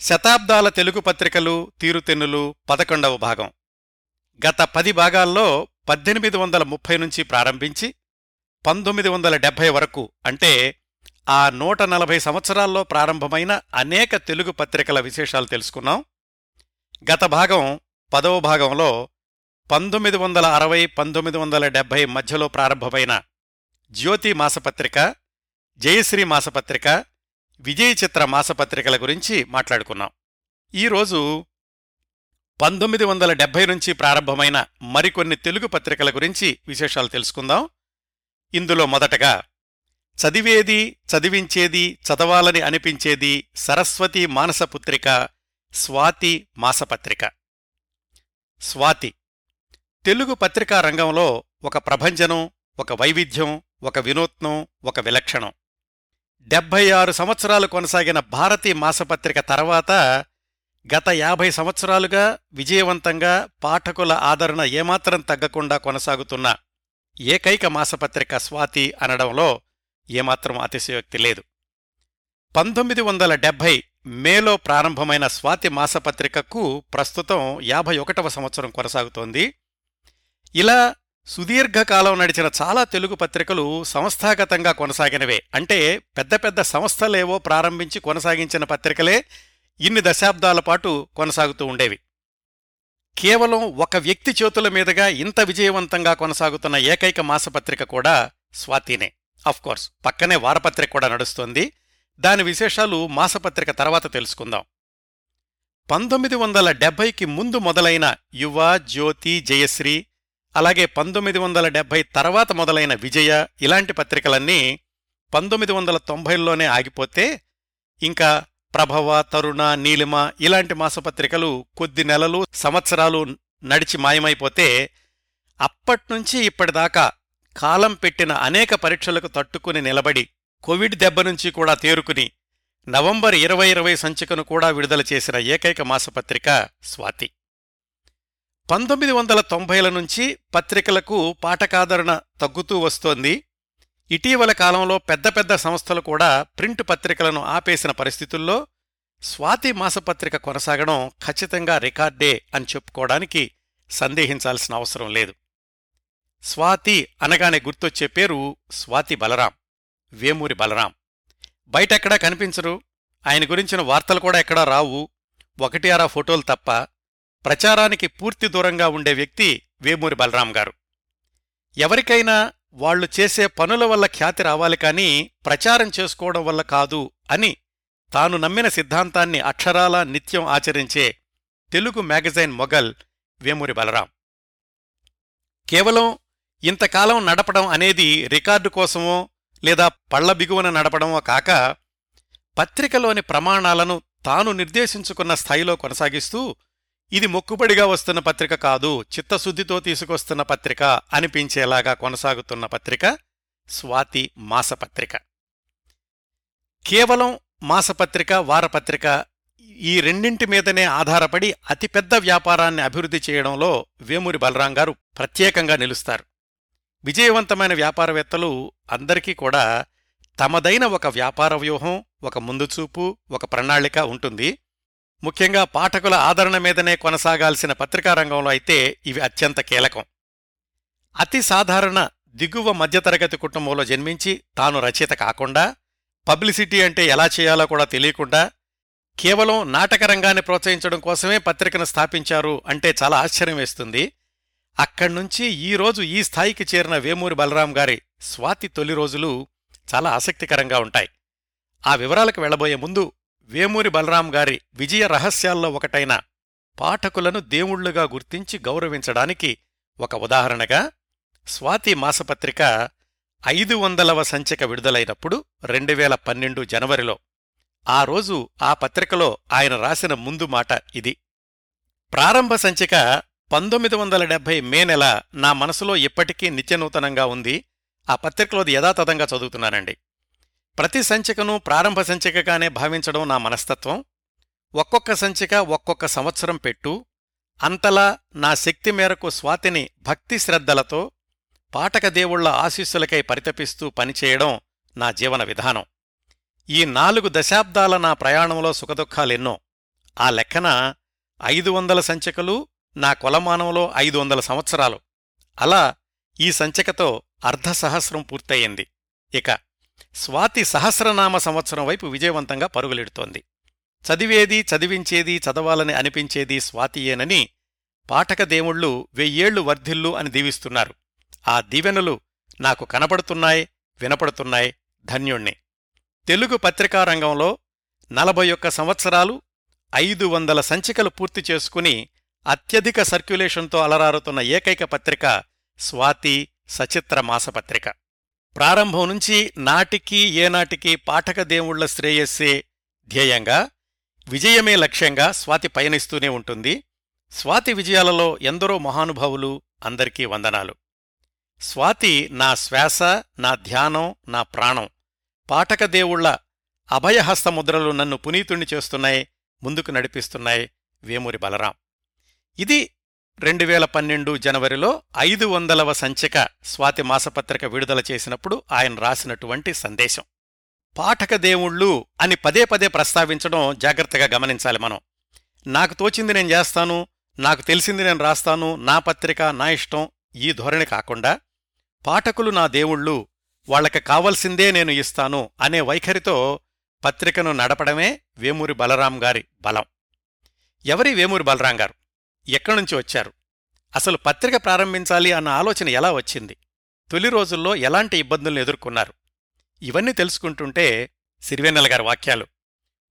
శతాబ్దాల తెలుగు పత్రికలు తీరుతెన్నులు పదకొండవ భాగం. గత పది భాగాల్లో పద్దెనిమిది వందల ముప్పై నుంచి ప్రారంభించి పంతొమ్మిది వందల డెబ్భై వరకు అంటే ఆ నూట నలభై సంవత్సరాల్లో ప్రారంభమైన అనేక తెలుగు పత్రికల విశేషాలు తెలుసుకున్నాం. గత భాగం పదవ భాగంలో పంతొమ్మిది వందల అరవై పంతొమ్మిది వందల డెబ్భై మధ్యలో ప్రారంభమైన జ్యోతి మాసపత్రిక జయశ్రీ మాసపత్రిక విజయ చిత్ర మాసపత్రికల గురించి మాట్లాడుకున్నాం. ఈరోజు పంతొమ్మిది వందల డెబ్భై నుంచి ప్రారంభమైన మరికొన్ని తెలుగు పత్రికల గురించి విశేషాలు తెలుసుకుందాం. ఇందులో మొదటగా చదివేది చదివించేది చదవాలని అనిపించేది సరస్వతి మానసపుత్రిక స్వాతి మాసపత్రిక. స్వాతి తెలుగు పత్రికా రంగంలో ఒక ప్రభంజనం ఒక వైవిధ్యం ఒక వినూత్నం ఒక విలక్షణం. డెబ్బై ఆరు సంవత్సరాలు కొనసాగిన భారతీ మాసపత్రిక తర్వాత గత యాభై సంవత్సరాలుగా విజయవంతంగా పాఠకుల ఆదరణ ఏమాత్రం తగ్గకుండా కొనసాగుతున్న ఏకైక మాసపత్రిక స్వాతి అనడంలో ఏమాత్రం అతిశయోక్తి లేదు. పంతొమ్మిది వందల డెబ్భై మేలో ప్రారంభమైన స్వాతి మాసపత్రికకు ప్రస్తుతం యాభై ఒకటవ సంవత్సరం కొనసాగుతోంది. ఇలా సుదీర్ఘకాలం నడిచిన చాలా తెలుగు పత్రికలు సంస్థాగతంగా కొనసాగినవే. అంటే పెద్ద పెద్ద సంస్థలేవో ప్రారంభించి కొనసాగించిన పత్రికలే ఇన్ని దశాబ్దాల పాటు కొనసాగుతూ ఉండేవి. కేవలం ఒక వ్యక్తి చేతుల మీదుగా ఇంత విజయవంతంగా కొనసాగుతున్న ఏకైక మాసపత్రిక కూడా స్వాతినే. అఫ్కోర్స్ పక్కనే వారపత్రిక కూడా నడుస్తోంది. దాని విశేషాలు మాసపత్రిక తర్వాత తెలుసుకుందాం. పంతొమ్మిది వందల డెబ్బైకి ముందు మొదలైన యువ జ్యోతి జయశ్రీ అలాగే పంతొమ్మిది వందల డెబ్బై తర్వాత మొదలైన విజయ ఇలాంటి పత్రికలన్నీ పంతొమ్మిది వందల తొంభైల్లోనే ఆగిపోతే ఇంకా ప్రభవ తరుణ నీలిమ ఇలాంటి మాసపత్రికలు కొద్ది నెలలు సంవత్సరాలు నడిచి మాయమైపోతే అప్పట్నుంచి ఇప్పటిదాకా కాలం పెట్టిన అనేక పరీక్షలకు తట్టుకుని నిలబడి కోవిడ్ దెబ్బ నుంచి కూడా తేరుకుని నవంబర్ ఇరవై ఇరవై సంచికను కూడా విడుదల చేసిన ఏకైక మాసపత్రిక స్వాతి. పంతొమ్మిది వందల తొంభైల నుంచి పత్రికలకు పాఠకాదరణ తగ్గుతూ వస్తోంది. ఇటీవల కాలంలో పెద్ద పెద్ద సంస్థలు కూడా ప్రింట్ పత్రికలను ఆపేసిన పరిస్థితుల్లో స్వాతి మాసపత్రిక కొనసాగడం ఖచ్చితంగా రికార్డే అని చెప్పుకోవడానికి సందేహించాల్సిన అవసరం లేదు. స్వాతి అనగానే గుర్తొచ్చే పేరు స్వాతి బలరాం వేమూరి బలరాం. బయటెక్కడా కనిపించరు. ఆయన గురించిన వార్తలు కూడా ఎక్కడా రావు. ఒకటి అరా ఫోటోలు తప్ప ప్రచారానికి పూర్తి దూరంగా ఉండే వ్యక్తి వేమూరి బలరాం గారు. ఎవరికైనా వాళ్ళు చేసే పనుల వల్ల ఖ్యాతి రావాలి కానీ ప్రచారం చేసుకోవడం వల్ల కాదు అని తాను నమ్మిన సిద్ధాంతాన్ని అక్షరాలా నిత్యం ఆచరించే తెలుగు మ్యాగజైన్ మొగల్ వేమూరి బలరాం. కేవలం ఇంతకాలం నడపడం అనేది రికార్డు కోసమో లేదా పళ్ళ బిగువన నడపడమో కాక పత్రికలోని ప్రమాణాలను తాను నిర్దేశించుకున్న స్థాయిలో కొనసాగిస్తూ ఇది మొక్కుబడిగా వస్తున్న పత్రిక కాదు చిత్తశుద్ధితో తీసుకొస్తున్న పత్రిక అనిపించేలాగా కొనసాగుతున్న పత్రిక స్వాతి మాసపత్రిక కేవలం మాసపత్రిక వారపత్రిక ఈ రెండింటి మీదనే ఆధారపడి అతిపెద్ద వ్యాపారాన్ని అభివృద్ధి చేయడంలో వేమూరి బలరాం గారు ప్రత్యేకంగా నిలుస్తారు. విజయవంతమైన వ్యాపారవేత్తలు అందరికీ కూడా తమదైన ఒక వ్యాపార వ్యూహం ఒక ముందుచూపు ఒక ప్రణాళిక ఉంటుంది. ముఖ్యంగా పాఠకుల ఆదరణ మీదనే కొనసాగాల్సిన పత్రికా రంగంలో అయితే ఇవి అత్యంత కీలకం. అతి సాధారణ దిగువ మధ్యతరగతి కుటుంబంలో జన్మించి తాను రచయిత కాకుండా పబ్లిసిటీ అంటే ఎలా చేయాలో కూడా తెలియకుండా కేవలం నాటక రంగాన్ని ప్రోత్సహించడం కోసమే పత్రికను స్థాపించారు అంటే చాలా ఆశ్చర్యం వేస్తుంది. అక్కడ్నుంచి ఈ రోజు ఈ స్థాయికి చేరిన వేమూరి బలరాం గారి స్వాతి తొలి రోజులు చాలా ఆసక్తికరంగా ఉంటాయి. ఆ వివరాలకు వెళ్ళబోయే ముందు వేమూరి బలరాం గారి విజయ రహస్యాల్లో ఒకటైన పాఠకులను దేవుళ్ళుగా గుర్తించి గౌరవించడానికి ఒక ఉదాహరణగా స్వాతి మాసపత్రిక ఐదు వందలవ సంచిక విడుదలైనప్పుడు రెండు వేల పన్నెండు జనవరిలో ఆ రోజు ఆ పత్రికలో ఆయన రాసిన ముందు మాట ఇది. ప్రారంభ సంచిక పంతొమ్మిది వందల డెబ్బై మే నెల నా మనసులో ఇప్పటికీ నిత్యనూతనంగా ఉంది. ఆ పత్రికలోది యథాతథంగా చదువుతున్నానండి. ప్రతి సంచికను ప్రారంభ సంచికగానే భావించడం నా మనస్తత్వం. ఒక్కొక్క సంచిక ఒక్కొక్క సంవత్సరం పెట్టు. అంతలా నా శక్తి మేరకు స్వాతిని భక్తి శ్రద్ధలతో పాఠక దేవుళ్ళ ఆశీస్సులకై పరితపిస్తూ పనిచేయడం నా జీవన విధానం. ఈ నాలుగు దశాబ్దాల నా ప్రయాణంలో సుఖదుఖాలెన్నో. ఆ లెక్కన ఐదు వందల సంచికలు నా కొలమానంలో ఐదు వందల సంవత్సరాలు. అలా ఈ సంచికతో అర్ధసహస్రం పూర్తయింది. ఇక స్వాతి సహస్రనామ సంవత్సరం వైపు విజయవంతంగా పరుగులెడుతోంది. చదివేది చదివించేది చదవాలని అనిపించేది స్వాతియేనని పాఠకదేవుళ్ళు వెయ్యేళ్ళు వర్ధిల్లు అని దీవిస్తున్నారు. ఆ దీవెనలు నాకు కనపడుతున్నాయి వినపడుతున్నాయి ధన్యుణ్ణి. తెలుగు పత్రికా రంగంలో నలభై ఒక్క సంవత్సరాలు ఐదు వందల సంచికలు పూర్తి చేసుకుని అత్యధిక సర్క్యులేషన్తో అలరారుతున్న ఏకైక పత్రిక స్వాతి సచిత్ర మాసపత్రిక. ప్రారంభం నుంచి నాటికి ఏనాటికి పాఠక దేవుళ్ళ శ్రేయస్సే ధ్యేయంగా విజయమే లక్ష్యంగా స్వాతి పయనిస్తూనే ఉంటుంది. స్వాతి విజయాలలో ఎందరో మహానుభావులు అందరికీ వందనాలు. స్వాతి నా శ్వాస నా ధ్యానం నా ప్రాణం. పాఠక దేవుళ్ళ అభయహస్తముద్రలు నన్ను పునీతుణ్ణి చేస్తున్నాయి ముందుకు నడిపిస్తున్నాయి వేమూరి బలరాం. ఇది రెండు వేల పన్నెండు జనవరిలో ఐదు వందలవ సంచిక స్వాతి మాసపత్రిక విడుదల చేసినప్పుడు ఆయన రాసినటువంటి సందేశం. పాఠక దేవుళ్ళు అని పదే పదే ప్రస్తావించడం జాగ్రత్తగా గమనించాలి మనం. నాకు తోచింది నేను చేస్తాను నాకు తెలిసింది నేను రాస్తాను నా పత్రిక నా ఇష్టం ఈ ధోరణి కాకుండా పాఠకులు నా దేవుళ్ళు వాళ్ళకి కావలసిందే నేను ఇస్తాను అనే వైఖరితో పత్రికను నడపడమే వేమూరి బలరాం గారి బలం. ఎవరి వేమూరి బలరాం గారు? ఎక్కడ్నుంచి వచ్చారు? అసలు పత్రిక ప్రారంభించాలి అన్న ఆలోచన ఎలా వచ్చింది? తొలి రోజుల్లో ఎలాంటి ఇబ్బందులను ఎదుర్కొన్నారు? ఇవన్నీ తెలుసుకుంటుంటే సిరివెన్నెల గారి వాక్యాలు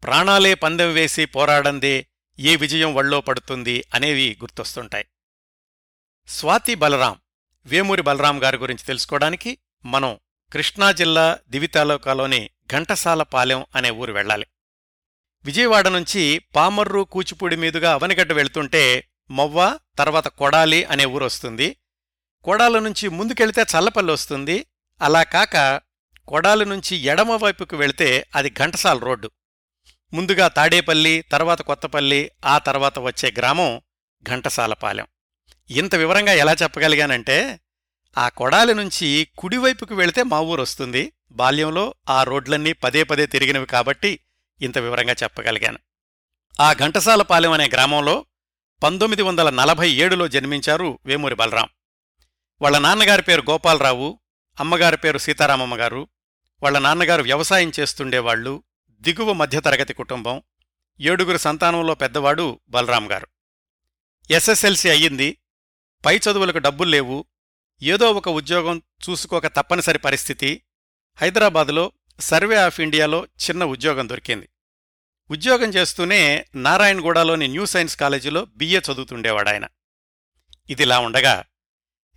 ప్రాణాలే పందెం వేసి పోరాడందే ఏ విజయం వళ్ళో పడుతుంది అనేవి గుర్తొస్తుంటాయి. స్వాతి బలరాం వేమూరి బలరాం గారి గురించి తెలుసుకోవడానికి మనం కృష్ణా జిల్లా దివితాలోకాలోని ఘంటసాలపాలెం అనే ఊరు వెళ్ళాలి. విజయవాడ నుంచి పామర్రు కూచిపూడి మీదుగా అవనిగడ్డ వెళ్తుంటే మొవ్వ తర్వాత కొడాలి అనే ఊరు వస్తుంది. కొడాల నుంచి ముందుకెళ్తే చల్లపల్లి వస్తుంది. అలా కాక కొడాలి నుంచి ఎడమ వైపుకు వెళితే అది ఘంటసాల రోడ్డు. ముందుగా తాడేపల్లి తర్వాత కొత్తపల్లి ఆ తర్వాత వచ్చే గ్రామం ఘంటసాలపాలెం ఇంత వివరంగా ఎలా చెప్పగలిగానంటే ఆ కొడాలి నుంచి కుడివైపుకు వెళితే మా ఊరు వస్తుంది. బాల్యంలో ఆ రోడ్లన్నీ పదే పదే తిరిగినవి కాబట్టి ఇంత వివరంగా చెప్పగలిగాను. ఆ ఘంటసాలపాలెం అనే గ్రామంలో పంతొమ్మిది వందల నలభై ఏడులో జన్మించారు వేమూరి బలరాం. వాళ్ళ నాన్నగారి పేరు గోపాలరావు అమ్మగారి పేరు సీతారామమ్మ గారు. వాళ్ళ నాన్నగారు వ్యవసాయం చేస్తుండేవాళ్ళు దిగువ మధ్యతరగతి కుటుంబం ఏడుగురు సంతానంలో పెద్దవాడు బలరాం గారు. ఎస్ఎస్ఎల్సి అయ్యింది పై చదువులకు డబ్బుల్లేవు ఏదో ఒక ఉద్యోగం చూసుకోక తప్పనిసరి పరిస్థితి హైదరాబాదులో సర్వే ఆఫ్ ఇండియాలో చిన్న ఉద్యోగం దొరికింది. ఉద్యోగం చేస్తూనే నారాయణగూడలోని న్యూ సైన్స్ కాలేజీలో బిఏ చదువుతుండేవాడాయన. ఇదిలా ఉండగా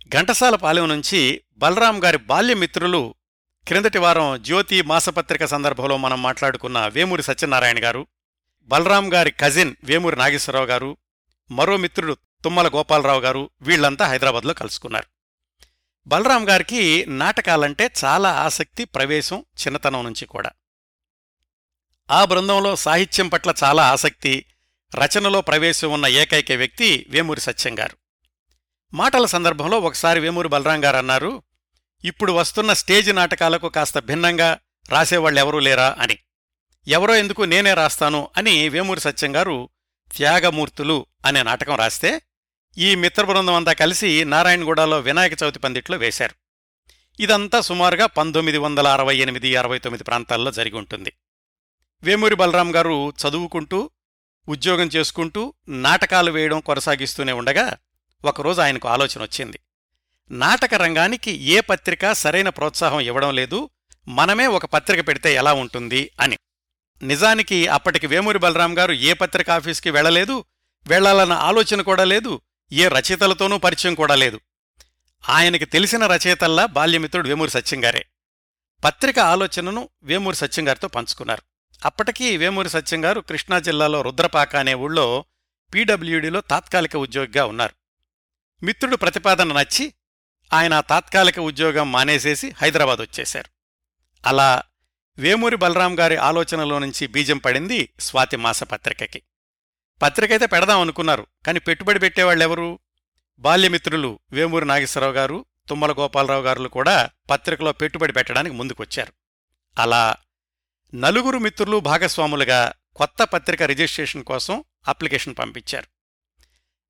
ఘంటసాల పాలెం నుంచి బలరాం గారి బాల్యమిత్రులు క్రిందటి వారం జ్యోతి మాసపత్రిక సందర్భంలో మనం మాట్లాడుకున్న వేమూరి సత్యనారాయణ గారు బలరాం గారి కజిన్ వేమూరి నాగేశ్వరరావు గారు మరో మిత్రుడు తుమ్మల గోపాలరావు గారు వీళ్ళంతా హైదరాబాద్లో కలుసుకున్నారు. బలరాం గారికి నాటకాలంటే చాలా ఆసక్తి ప్రవేశం చిన్నతనం నుంచి కూడా. ఆ బృందంలో సాహిత్యం పట్ల చాలా ఆసక్తి రచనలో ప్రవేశం ఉన్న ఏకైక వ్యక్తి వేమూరి సత్యంగారు మాటల సందర్భంలో ఒకసారి వేమూరి బలరాం గారు అన్నారు ఇప్పుడు వస్తున్న స్టేజ్ నాటకాలకు కాస్త భిన్నంగా రాసేవాళ్ళెవరూ లేరా? అని. ఎవరో ఎందుకు నేనే రాస్తాను? అని వేమూరి సత్యం గారు త్యాగమూర్తులు అనే నాటకం రాస్తే ఈ మిత్రబృందం అంతా కలిసి నారాయణగూడలో వినాయక చవితి పందిట్లో వేశారు. ఇదంతా సుమారుగా పంతొమ్మిది వందల అరవై ఎనిమిది అరవై తొమ్మిది ప్రాంతాల్లో జరిగి ఉంటుంది. వేమూరి బలరాం గారు చదువుకుంటూ ఉద్యోగం చేసుకుంటూ నాటకాలు వేయడం కొనసాగిస్తూనే ఉండగా ఒకరోజు ఆయనకు ఆలోచన వచ్చింది. నాటక రంగానికి ఏ పత్రిక సరైన ప్రోత్సాహం ఇవ్వడం లేదు మనమే ఒక పత్రిక పెడితే ఎలా ఉంటుంది అని. నిజానికి అప్పటికి వేమూరి బలరాం గారు ఏ పత్రిక ఆఫీస్కి వెళ్ళలేదు వెళ్ళాలన్న ఆలోచన కూడా లేదు ఏ రచయితలతోనూ పరిచయం కూడా లేదు. ఆయనకి తెలిసిన రచయితల్లా బాల్యమిత్రుడు వేమూరి సత్యంగారే పత్రిక ఆలోచనను వేమూరి సత్యంగారితో పంచుకున్నారు. అప్పటికీ వేమూరి సత్యం గారు కృష్ణా జిల్లాలో రుద్రపాక అనే ఊళ్ళో పీడబ్ల్యూడీలో తాత్కాలిక ఉద్యోగిగా ఉన్నారు. మిత్రుడు ప్రతిపాదన నచ్చి ఆయన తాత్కాలిక ఉద్యోగం మానేసేసి హైదరాబాద్ వచ్చేశారు. అలా వేమూరి బలరాం గారి ఆలోచనలో నుంచి బీజం పడింది స్వాతి మాస పత్రికకి పత్రికైతే పెడదాం అనుకున్నారు కానీ పెట్టుబడి పెట్టేవాళ్ళెవరు? బాల్యమిత్రులు వేమూరి నాగేశ్వరరావు గారు తుమ్మల గోపాలరావు గారులు కూడా పత్రికలో పెట్టుబడి పెట్టడానికి ముందుకొచ్చారు. అలా నలుగురు మిత్రులు భాగస్వాములుగా కొత్త పత్రిక రిజిస్ట్రేషన్ కోసం అప్లికేషన్ పంపించారు.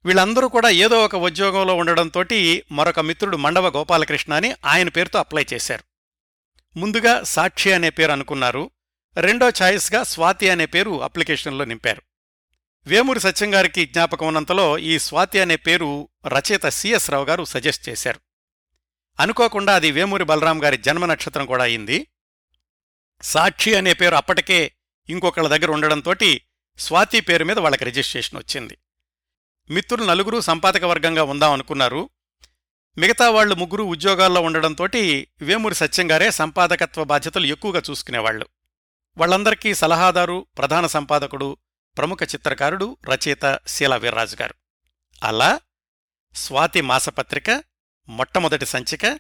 వీళ్ళందరూ కూడా ఏదో ఒక ఉద్యోగంలో ఉండడంతో మరొక మిత్రుడు మండవ గోపాలకృష్ణ అని ఆయన పేరుతో అప్లై చేశారు. ముందుగా సాక్షి అనే పేరు అనుకున్నారు. రెండో ఛాయిస్గా స్వాతి అనే పేరు అప్లికేషన్లో నింపారు. వేమూరి సత్యంగారికి జ్ఞాపకం ఉన్నంతలో ఈ స్వాతి అనే పేరు రచయిత సిఎస్ రావు గారు సజెస్ట్ చేశారు. అనుకోకుండా అది వేమూరి బలరాం గారి జన్మ నక్షత్రం కూడా అయింది. సాక్షి అనే పేరు అప్పటికే ఇంకొకళ్ళ దగ్గర ఉండడంతో స్వాతి పేరు మీద వాళ్ళకి రిజిస్ట్రేషన్ వచ్చింది. మిత్రులు నలుగురు సంపాదక వర్గంగా ఉందాం అనుకున్నారు. మిగతా వాళ్ళు ముగ్గురు ఉద్యోగాల్లో ఉండడంతో వేమూరి సత్యంగారే సంపాదకత్వ బాధ్యతలు ఎక్కువగా చూసుకునేవాళ్ళు వాళ్ళందరికీ సలహాదారు ప్రధాన సంపాదకుడు ప్రముఖ చిత్రకారుడు రచయిత శీలా వీర్రాజు గారు. అలా స్వాతి మాసపత్రిక మొట్టమొదటి సంచిక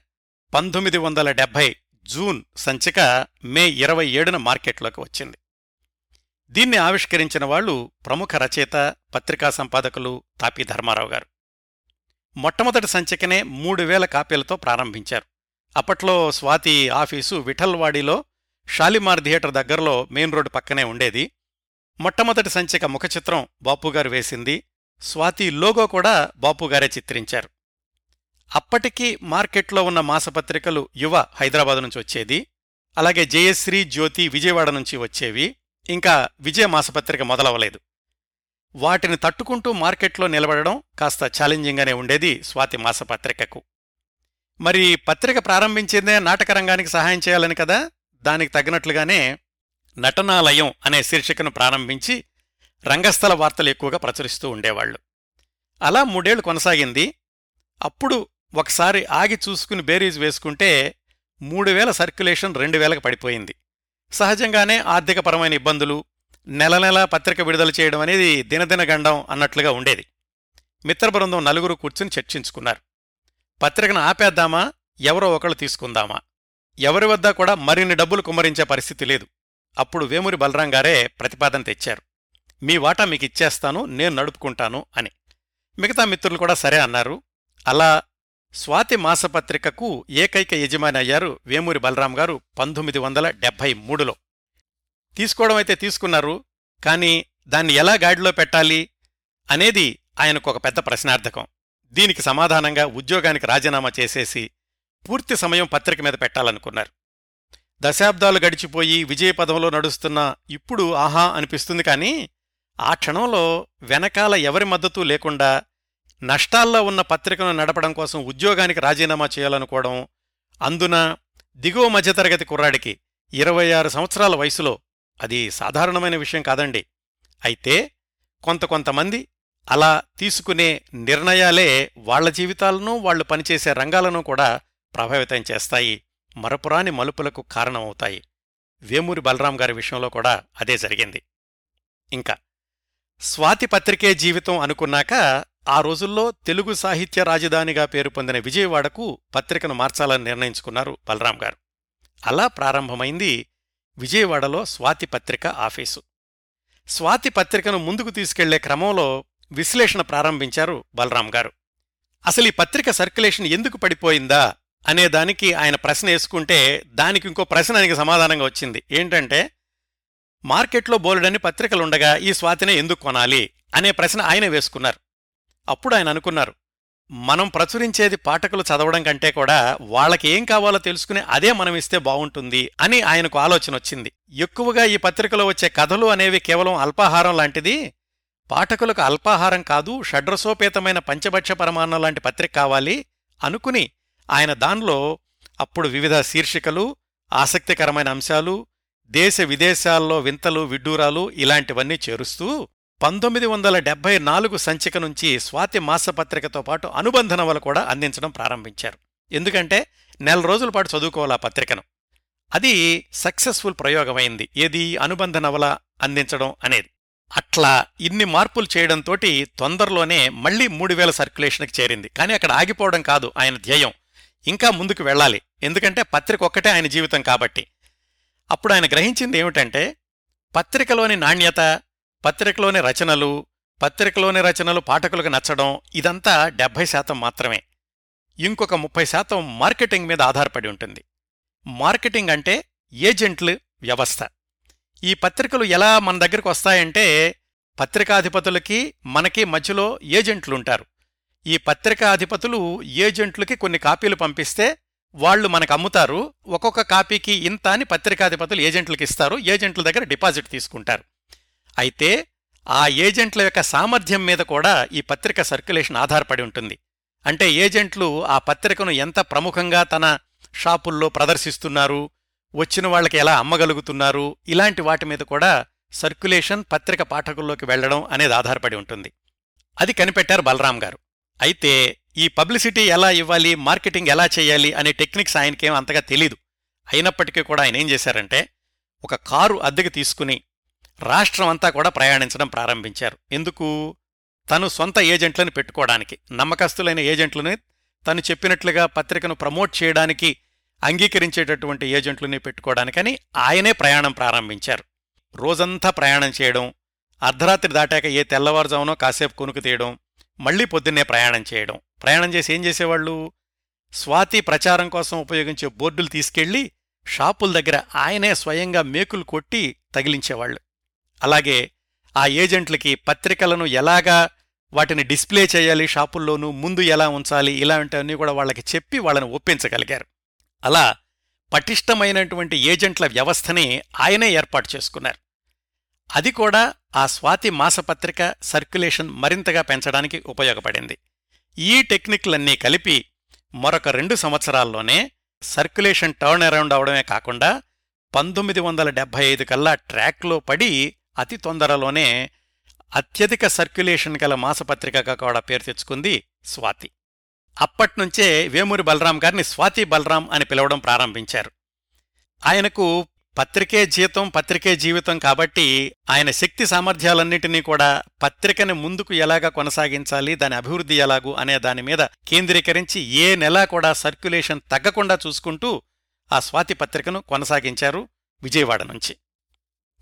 పంతొమ్మిది వందల డెబ్భై జూన్ సంచిక మే ఇరవై ఏడున మార్కెట్లోకి వచ్చింది. దీన్ని ఆవిష్కరించిన వాళ్ళు ప్రముఖ రచయిత పత్రికా సంపాదకులు తాపి ధర్మారావు గారు. మొట్టమొదటి సంచికనే మూడు వేల కాపీలతో ప్రారంభించారు. అప్పట్లో స్వాతి ఆఫీసు విఠల్వాడిలో షాలిమార్ థియేటర్ దగ్గరలో మెయిన్ రోడ్డు పక్కనే ఉండేది. మొట్టమొదటి సంచిక ముఖచిత్రం బాపుగారు వేసింది. స్వాతి లోగో కూడా బాపుగారే చిత్రించారు. అప్పటికీ మార్కెట్లో ఉన్న మాసపత్రికలు యువ హైదరాబాద్ నుంచి వచ్చేది. అలాగే జయశ్రీ జ్యోతి విజయవాడ నుంచి వచ్చేవి. ఇంకా విజయ మాసపత్రిక మొదలవలేదు. వాటిని తట్టుకుంటూ మార్కెట్లో నిలబడడం కాస్త ఛాలెంజింగ్గానే ఉండేది స్వాతి మాసపత్రికకు. మరి పత్రిక ప్రారంభించిందే నాటకరంగానికి సహాయం చేయాలని కదా? దానికి తగినట్లుగానే నటనాలయం అనే శీర్షికను ప్రారంభించి రంగస్థల వార్తలు ఎక్కువగా ప్రచురిస్తూ ఉండేవాళ్ళు అలా మూడేళ్ళు కొనసాగింది. అప్పుడు ఒకసారి ఆగి చూసుకుని బేరీజ్ వేసుకుంటే మూడు వేల సర్క్యులేషన్ రెండు వేలకు పడిపోయింది. సహజంగానే ఆర్థికపరమైన ఇబ్బందులు నెల నెల పత్రిక విడుదల చేయడం అనేది దినదిన గండం అన్నట్లుగా ఉండేది. మిత్రబృందం నలుగురు కూర్చుని చర్చించుకున్నారు. పత్రికను ఆపేద్దామా? ఎవరో ఒకళ్ళు తీసుకుందామా? ఎవరి వద్ద కూడా మరిన్ని డబ్బులు కుమ్మరించే పరిస్థితి లేదు. అప్పుడు వేమూరి బలరాం గారే ప్రతిపాదన తెచ్చారు. మీ వాటా మీకు ఇచ్చేస్తాను నేను నడుపుకుంటాను అని. మిగతా మిత్రులు కూడా సరే అన్నారు. అలా స్వాతి మాసపత్రికకు ఏకైక యజమాని అయ్యారు వేమూరి బలరాం గారు పంతొమ్మిది వందల డెబ్భై మూడులో. తీసుకోవడం అయితే తీసుకున్నారు కానీ దాన్ని ఎలా గాడిలో పెట్టాలి అనేది ఆయనకు ఒక పెద్ద ప్రశ్నార్థకం. దీనికి సమాధానంగా ఉద్యోగానికి రాజీనామా చేసేసి పూర్తి సమయం పత్రిక మీద పెట్టాలనుకున్నారు. దశాబ్దాలు గడిచిపోయి విజయపదంలో నడుస్తున్న ఇప్పుడు ఆహా అనిపిస్తుంది కానీ ఆ క్షణంలో వెనకాల ఎవరి మద్దతు లేకుండా నష్టాల్లో ఉన్న పత్రికను నడపడం కోసం ఉద్యోగానికి రాజీనామా చేయాలనుకోవడం అందున దిగువ మధ్యతరగతి కుర్రాడికి ఇరవై ఆరు సంవత్సరాల వయసులో అది సాధారణమైన విషయం కాదండి. అయితే కొంత కొంతమంది అలా తీసుకునే నిర్ణయాలే వాళ్ళ జీవితాలను వాళ్ళు పనిచేసే రంగాలను కూడా ప్రభావితం చేస్తాయి. మరపురాని మలుపులకు కారణమవుతాయి. వేమూరి బలరాం గారి విషయంలో కూడా అదే జరిగింది. ఇంకా స్వాతి పత్రికే జీవితం అనుకున్నాక ఆ రోజుల్లో తెలుగు సాహిత్య రాజధానిగా పేరు పొందిన విజయవాడకు పత్రికను మార్చాలని నిర్ణయించుకున్నారు బలరాం గారు. అలా ప్రారంభమైంది విజయవాడలో స్వాతి పత్రిక ఆఫీసు. స్వాతి పత్రికను ముందుకు తీసుకెళ్ళే క్రమంలో విశ్లేషణ ప్రారంభించారు బలరాం గారు. అసలు ఈ పత్రిక సర్క్యులేషన్ ఎందుకు పడిపోయిందా అనే దానికి ఆయన ప్రశ్న వేసుకుంటే దానికి ఇంకో ప్రశ్న ఆయనకి సమాధానంగా వచ్చింది. ఏంటంటే మార్కెట్లో బోలెడని పత్రికలుండగా ఈ స్వాతినే ఎందుకు కొనాలి అనే ప్రశ్న ఆయన వేసుకున్నారు. అప్పుడు ఆయన అనుకున్నారు మనం ప్రచురించేది పాఠకులు చదవడం కంటే కూడా వాళ్ళకి ఏం కావాలో తెలుసుకుని అదే మనం ఇస్తే బావుంటుంది అని ఆయనకు ఆలోచన వచ్చింది. ఎక్కువగా ఈ పత్రికలో వచ్చే కథలు అనేవి కేవలం అల్పాహారం లాంటిది. పాఠకులకు అల్పాహారం కాదు షడ్రసోపేతమైన పంచభక్ష పరమాన్నం లాంటి పత్రిక కావాలి అనుకుని ఆయన దానిలో అప్పుడు వివిధ శీర్షికలు ఆసక్తికరమైన అంశాలు దేశ విదేశాల్లో వింతలు విడ్డూరాలు ఇలాంటివన్నీ చేరుస్తూ పంతొమ్మిది వందల డెబ్బై నాలుగు సంచిక నుంచి స్వాతి మాసపత్రికతో పాటు అనుబంధ నవలు కూడా అందించడం ప్రారంభించారు. ఎందుకంటే నెల రోజుల పాటు చదువుకోవాలి ఆ పత్రికను? అది సక్సెస్ఫుల్ ప్రయోగమైంది. ఏది? అనుబంధ నవల అందించడం అనేది. అట్లా ఇన్ని మార్పులు చేయడంతోటి తొందరలోనే మళ్ళీ మూడు వేల సర్క్యులేషన్కి చేరింది. కానీ అక్కడ ఆగిపోవడం కాదు ఆయన ధ్యేయం. ఇంకా ముందుకు వెళ్ళాలి. ఎందుకంటే పత్రిక ఒక్కటే ఆయన జీవితం కాబట్టి. అప్పుడు ఆయన గ్రహించింది ఏమిటంటే పత్రికలోని నాణ్యత పత్రికలోని రచనలు పత్రికలోని రచనలు పాఠకులకు నచ్చడం ఇదంతా డెబ్భై శాతం మాత్రమే. ఇంకొక ముప్పై శాతం మార్కెటింగ్ మీద ఆధారపడి ఉంటుంది. మార్కెటింగ్ అంటే ఏజెంట్లు వ్యవస్థ. ఈ పత్రికలు ఎలా మన దగ్గరికి వస్తాయంటే పత్రికాధిపతులకి మనకి మధ్యలో ఏజెంట్లుంటారు. ఈ పత్రికాధిపతులు ఏజెంట్లకి కొన్ని కాపీలు పంపిస్తే వాళ్ళు మనకు అమ్ముతారు. ఒక్కొక్క కాపీకి ఇంత అని పత్రికాధిపతులు ఏజెంట్లకు ఇస్తారు. ఏజెంట్ల దగ్గర డిపాజిట్ తీసుకుంటారు. అయితే ఆ ఏజెంట్ల యొక్క సామర్థ్యం మీద కూడా ఈ పత్రిక సర్క్యులేషన్ ఆధారపడి ఉంటుంది. అంటే ఏజెంట్లు ఆ పత్రికను ఎంత ప్రముఖంగా తన షాపుల్లో ప్రదర్శిస్తున్నారు వచ్చిన వాళ్ళకి ఎలా అమ్మగలుగుతున్నారు ఇలాంటి వాటి మీద కూడా సర్క్యులేషన్ పత్రిక పాఠకుల్లోకి వెళ్ళడం అనేది ఆధారపడి ఉంటుంది. అది కనిపెట్టారు బలరాం గారు. అయితే ఈ పబ్లిసిటీ ఎలా ఇవ్వాలి మార్కెటింగ్ ఎలా చేయాలి అనే టెక్నిక్స్ ఆయనకేం అంతగా తెలీదు. అయినప్పటికీ కూడా ఆయన ఏం చేశారంటే ఒక కారు అద్దెకి తీసుకుని రాష్ట్రం అంతా కూడా ప్రయాణించడం ప్రారంభించారు. ఎందుకు? తను సొంత ఏజెంట్లను పెట్టుకోవడానికి నమ్మకస్తులైన ఏజెంట్లని తను చెప్పినట్లుగా పత్రికను ప్రమోట్ చేయడానికి అంగీకరించేటటువంటి ఏజెంట్లని పెట్టుకోవడానికని ఆయనే ప్రయాణం ప్రారంభించారు. రోజంతా ప్రయాణం చేయడం అర్ధరాత్రి దాటాక ఏ తెల్లవారుజామునో కాసేపు కొనుకు తీయడం మళ్ళీ పొద్దున్నే ప్రయాణం చేయడం. ప్రయాణం చేసి ఏం చేసేవాళ్ళు? స్వాతి ప్రచారం కోసం ఉపయోగించే బోర్డులు తీసుకెళ్ళి షాపుల దగ్గర ఆయనే స్వయంగా మేకులు కొట్టి తగిలించేవాళ్ళు అలాగే ఆ ఏజెంట్లకి పత్రికలను ఎలాగా వాటిని డిస్ప్లే చేయాలి షాపుల్లోనూ ముందు ఎలా ఉంచాలి ఇలాంటివన్నీ కూడా వాళ్ళకి చెప్పి వాళ్ళని ఒప్పించగలిగారు. అలా పటిష్టమైనటువంటి ఏజెంట్ల వ్యవస్థని ఆయనే ఏర్పాటు చేసుకున్నారు. అది కూడా ఆ స్వాతి మాసపత్రిక సర్క్యులేషన్ మరింతగా పెంచడానికి ఉపయోగపడింది. ఈ టెక్నిక్లన్నీ కలిపి మరొక రెండు సంవత్సరాల్లోనే సర్క్యులేషన్ టర్న్ అరౌండ్ అవడమే కాకుండా పంతొమ్మిది వందల డెబ్బై ఐదు కల్లా ట్రాక్లో పడి అతి తొందరలోనే అత్యధిక సర్క్యులేషన్ గల మాసపత్రికగా కూడా పేరు తెచ్చుకుంది స్వాతి. అప్పట్నుంచే వేమూరి బలరాం గారిని స్వాతి బలరాం అని పిలవడం ప్రారంభించారు. ఆయనకు పత్రికే జీతం పత్రికే జీవితం కాబట్టి ఆయన శక్తి సామర్థ్యాలన్నింటినీ కూడా పత్రికని ముందుకు ఎలాగా కొనసాగించాలి దాని అభివృద్ధి ఎలాగూ అనే దాని మీద కేంద్రీకరించి ఏ నెలా కూడా సర్క్యులేషన్ తగ్గకుండా చూసుకుంటూ ఆ స్వాతి పత్రికను కొనసాగించారు విజయవాడ నుంచి.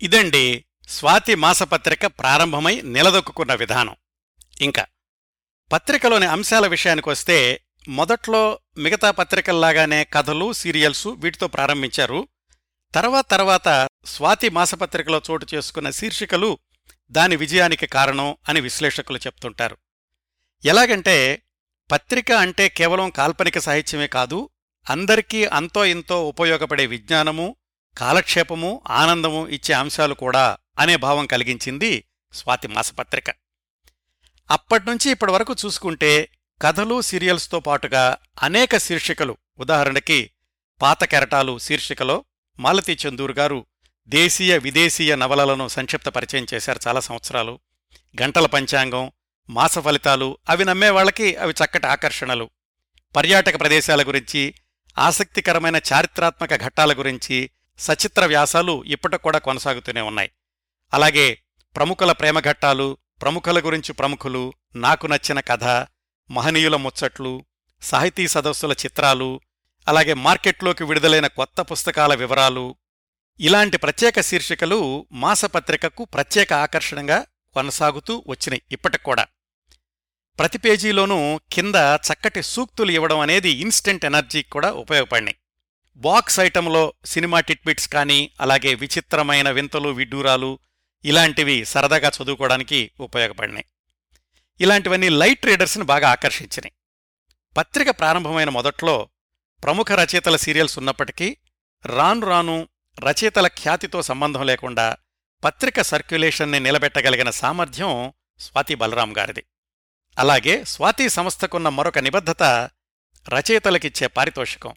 ఇదండి స్వాతి మాసపత్రిక ప్రారంభమై నిలదొక్కున్న విధానం. ఇంకా పత్రికలోని అంశాల విషయానికొస్తే మొదట్లో మిగతా పత్రికల్లాగానే కథలు సీరియల్సు వీటితో ప్రారంభించారు. తర్వాత తర్వాత స్వాతి మాసపత్రికలో చోటు చేసుకున్న శీర్షికలు దాని విజయానికి కారణం అని విశ్లేషకులు చెప్తుంటారు. ఎలాగంటే పత్రిక అంటే కేవలం కాల్పనిక సాహిత్యమే కాదు అందరికీ అంతో ఇంతో ఉపయోగపడే విజ్ఞానము కాలక్షేపము ఆనందము ఇచ్చే అంశాలు కూడా అనే భావం కలిగించింది స్వాతి మాసపత్రిక. అప్పట్నుంచి ఇప్పటివరకు చూసుకుంటే కథలు సీరియల్స్తో పాటుగా అనేక శీర్షికలు. ఉదాహరణకి పాత కెరటాలు శీర్షికలో మాలతీ చందూర్ గారు దేశీయ విదేశీయ నవలలను సంక్షిప్త పరిచయం చేశారు చాలా సంవత్సరాలు. గంటల పంచాంగం మాస ఫలితాలు అవి నమ్మేవాళ్ళకి అవి చక్కటి ఆకర్షణలు. పర్యాటక ప్రదేశాల గురించి ఆసక్తికరమైన చారిత్రాత్మక ఘట్టాల గురించి సచిత్ర వ్యాసాలు ఇప్పటికి కూడా కొనసాగుతూనే ఉన్నాయి. అలాగే ప్రముఖుల ప్రేమఘట్టాలు ప్రముఖుల గురించి ప్రముఖులు నాకు నచ్చిన కథ మహనీయుల ముచ్చట్లు సాహితీ సదస్సుల చిత్రాలు అలాగే మార్కెట్లోకి విడుదలైన కొత్త పుస్తకాల వివరాలు. ఇలాంటి ప్రత్యేక శీర్షికలు మాసపత్రికకు ప్రత్యేక ఆకర్షణగా కొనసాగుతూ వచ్చినాయి ఇప్పటికి ప్రతి పేజీలోనూ కింద చక్కటి సూక్తులు ఇవ్వడం అనేది ఇన్స్టెంట్ ఎనర్జీ కూడా ఉపయోగపడినాయి. బాక్స్ ఐటంలో సినిమా టిట్బిట్స్ కానీ అలాగే విచిత్రమైన వింతలు విడ్డూరాలు ఇలాంటివి సరదాగా చదువుకోవడానికి ఉపయోగపడినాయి. ఇలాంటివన్నీ లైట్ రీడర్స్ని బాగా ఆకర్షించినాయి. పత్రిక ప్రారంభమైన మొదట్లో ప్రముఖ రచయితల సీరియల్స్ ఉన్నప్పటికీ రాను రాను రచయితల ఖ్యాతితో సంబంధం లేకుండా పత్రిక సర్క్యులేషన్ని నిలబెట్టగలిగిన సామర్థ్యం స్వాతి బలరాం గారిది. అలాగే స్వాతి సంస్థకున్న మరొక నిబద్ధత రచయితలకిచ్చే పారితోషికం.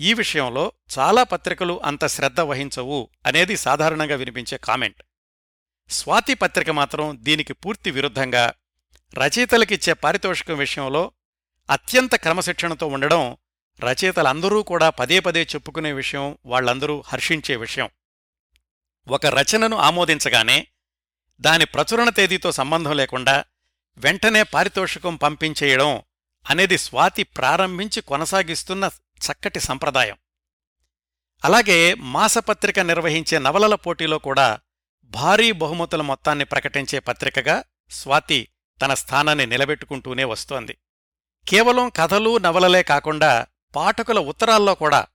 ఈ విషయంలో చాలా పత్రికలు అంత శ్రద్ధ వహించవు అనేది సాధారణంగా వినిపించే కామెంట్. స్వాతి పత్రిక మాత్రం దీనికి పూర్తి విరుద్ధంగా రచయితలకిచ్చే పారితోషికం విషయంలో అత్యంత క్రమశిక్షణతో ఉండడం రచయితలందరూ కూడా పదే పదే చెప్పుకునే విషయం వాళ్ళందరూ హర్షించే విషయం. ఒక రచనను ఆమోదించగానే దాని ప్రచురణ తేదీతో సంబంధం లేకుండా వెంటనే పారితోషికం పంపించేయడం అనేది స్వాతి ప్రారంభించి కొనసాగిస్తున్న చక్కటి సంప్రదాయం. అలాగే మాసపత్రిక నిర్వహించే నవలల పోటీలో కూడా భారీ బహుమతుల మొత్తాన్ని ప్రకటించే పత్రికగా స్వాతి తన స్థానాన్ని నిలబెట్టుకుంటూనే వస్తోంది. కేవలం కథలు నవలలే కాకుండా పాఠకుల ఉత్తరాల్లో కూడా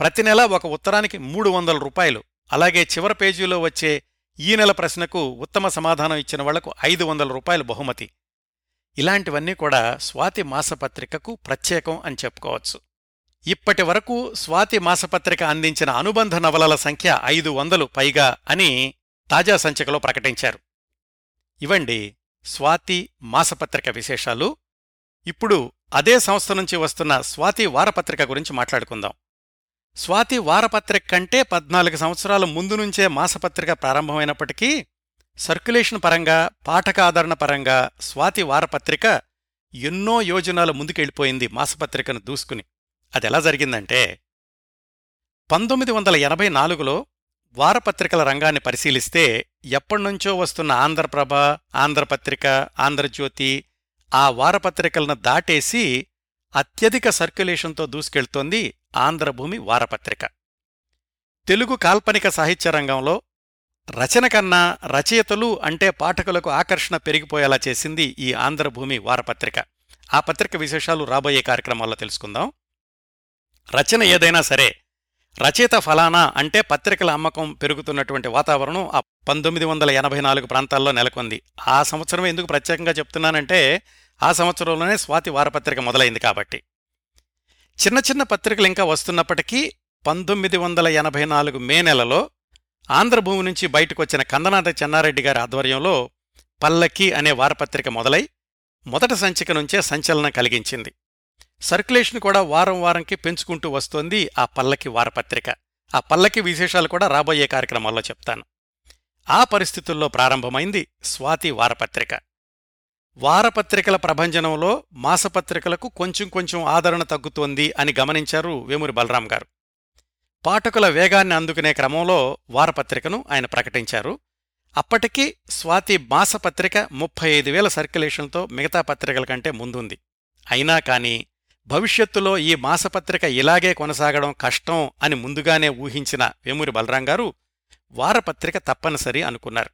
ప్రతి నెల ఒక ఉత్తరానికి మూడు వందల రూపాయలు అలాగే చివరి పేజీలో వచ్చే ఈ నెల ప్రశ్నకు ఉత్తమ సమాధానం ఇచ్చిన వాళ్ళకు ఐదు వందల రూపాయలు బహుమతి. ఇలాంటివన్నీ కూడా స్వాతి మాసపత్రికకు ప్రత్యేకం అని చెప్పుకోవచ్చు. ఇప్పటి వరకు స్వాతి మాసపత్రిక అందించిన అనుబంధ నవలల సంఖ్య ఐదు వందలు పైగా అని తాజా సంచికలో ప్రకటించారు. ఇవండి స్వాతి మాసపత్రిక విశేషాలు. ఇప్పుడు అదే సంస్థ నుంచి వస్తున్న స్వాతి వారపత్రిక గురించి మాట్లాడుకుందాం. స్వాతి వారపత్రిక కంటే పద్నాలుగు సంవత్సరాల ముందు నుంచే మాసపత్రిక ప్రారంభమైనప్పటికీ సర్క్యులేషన్ పరంగా పాఠకాదరణ పరంగా స్వాతి వారపత్రిక ఎన్నో యోజనాలు ముందుకెళ్ళిపోయింది మాసపత్రికను దూసుకుని. అదెలా జరిగిందంటే పంతొమ్మిది వందల ఎనభై నాలుగులో వారపత్రికల రంగాన్ని పరిశీలిస్తే ఎప్పటినుంచో వస్తున్న ఆంధ్రప్రభ ఆంధ్రపత్రిక ఆంధ్రజ్యోతి ఆ వారపత్రికలను దాటేసి అత్యధిక సర్క్యులేషన్తో దూసుకెళ్తోంది ఆంధ్రభూమి వారపత్రిక. తెలుగు కాల్పనిక సాహిత్య రంగంలో రచన కన్నా రచయితలు అంటే పాఠకులకు ఆకర్షణ పెరిగిపోయేలా చేసింది ఈ ఆంధ్రభూమి వారపత్రిక. ఆ పత్రిక విశేషాలు రాబోయే కార్యక్రమాల్లో తెలుసుకుందాం. రచన ఏదైనా సరే రచయిత ఫలానా అంటే పత్రికల అమ్మకం పెరుగుతున్నటువంటి వాతావరణం ఆ పంతొమ్మిది వందల ఎనభై నాలుగు ప్రాంతాల్లో నెలకొంది. ఆ సంవత్సరం ఎందుకు ప్రత్యేకంగా చెప్తున్నానంటే ఆ సంవత్సరంలోనే స్వాతి వారపత్రిక మొదలైంది కాబట్టి. చిన్న చిన్న పత్రికలు ఇంకా వస్తున్నప్పటికీ పంతొమ్మిది వందల ఎనభై నాలుగు మే నెలలో ఆంధ్రభూమి నుంచి బయటకొచ్చిన కందనాథ చెన్నారెడ్డి గారి ఆధ్వర్యంలో పల్లకి అనే వారపత్రిక మొదలై మొదటి సంచిక నుంచే సంచలనం కలిగించింది. సర్క్యులేషన్ కూడా వారం వారంకి పెంచుకుంటూ వస్తోంది ఆ పల్లకి వారపత్రిక. ఆ పల్లకి విశేషాలు కూడా రాబోయే కార్యక్రమాల్లో చెప్తాను. ఆ పరిస్థితుల్లో ప్రారంభమైంది స్వాతి వారపత్రిక. వారపత్రికల ప్రభంజనంలో మాసపత్రికలకు కొంచెం కొంచెం ఆదరణ తగ్గుతోంది అని గమనించారు వేమూరి బలరాం గారు. పాఠకుల వేగాన్ని అందుకునే క్రమంలో వారపత్రికను ఆయన ప్రకటించారు. అప్పటికీ స్వాతి మాసపత్రిక ముప్పై ఐదు వేల సర్క్యులేషన్తో మిగతా పత్రికల కంటే ముందుంది. అయినా కాని భవిష్యత్తులో ఈ మాసపత్రిక ఇలాగే కొనసాగడం కష్టం అని ముందుగానే ఊహించిన వేమూరి బలరాం గారు వారపత్రిక తప్పనిసరి అనుకున్నారు.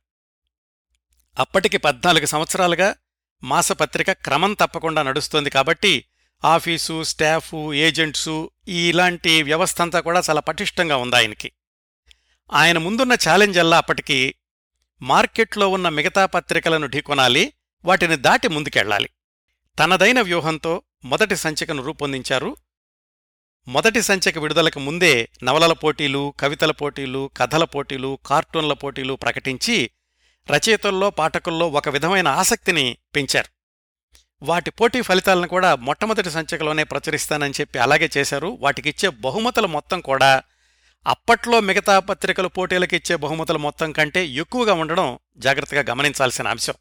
అప్పటికి పద్నాలుగు సంవత్సరాలుగా మాసపత్రిక క్రమం తప్పకుండా నడుస్తోంది కాబట్టి ఆఫీసు స్టాఫు ఏజెంట్సు ఇలాంటి వ్యవస్థంతా కూడా చాలా పటిష్టంగా ఉంది ఆయనకి. ఆయన ముందున్న ఛాలెంజ్ అల్లా అప్పటికి మార్కెట్లో ఉన్న మిగతా పత్రికలను ఢీకొనాలి వాటిని దాటి ముందుకెళ్ళాలి తనదైన వ్యూహంతో మొదటి సంచికను రూపొందించారు. మొదటి సంచిక విడుదలకు ముందే నవలల పోటీలు కవితల పోటీలు కథల పోటీలు కార్టూన్ల పోటీలు ప్రకటించి రచయితల్లో పాఠకుల్లో ఒక విధమైన ఆసక్తిని పెంచారు. వాటి పోటీ ఫలితాలను కూడా మొట్టమొదటి సంచికలోనే ప్రచురిస్తానని చెప్పి అలాగే చేశారు. వాటికిచ్చే బహుమతుల మొత్తం కూడా అప్పట్లో మిగతా పత్రికలు పోటీలకిచ్చే బహుమతుల మొత్తం కంటే ఎక్కువగా ఉండడం జాగ్రత్తగా గమనించాల్సిన అంశం.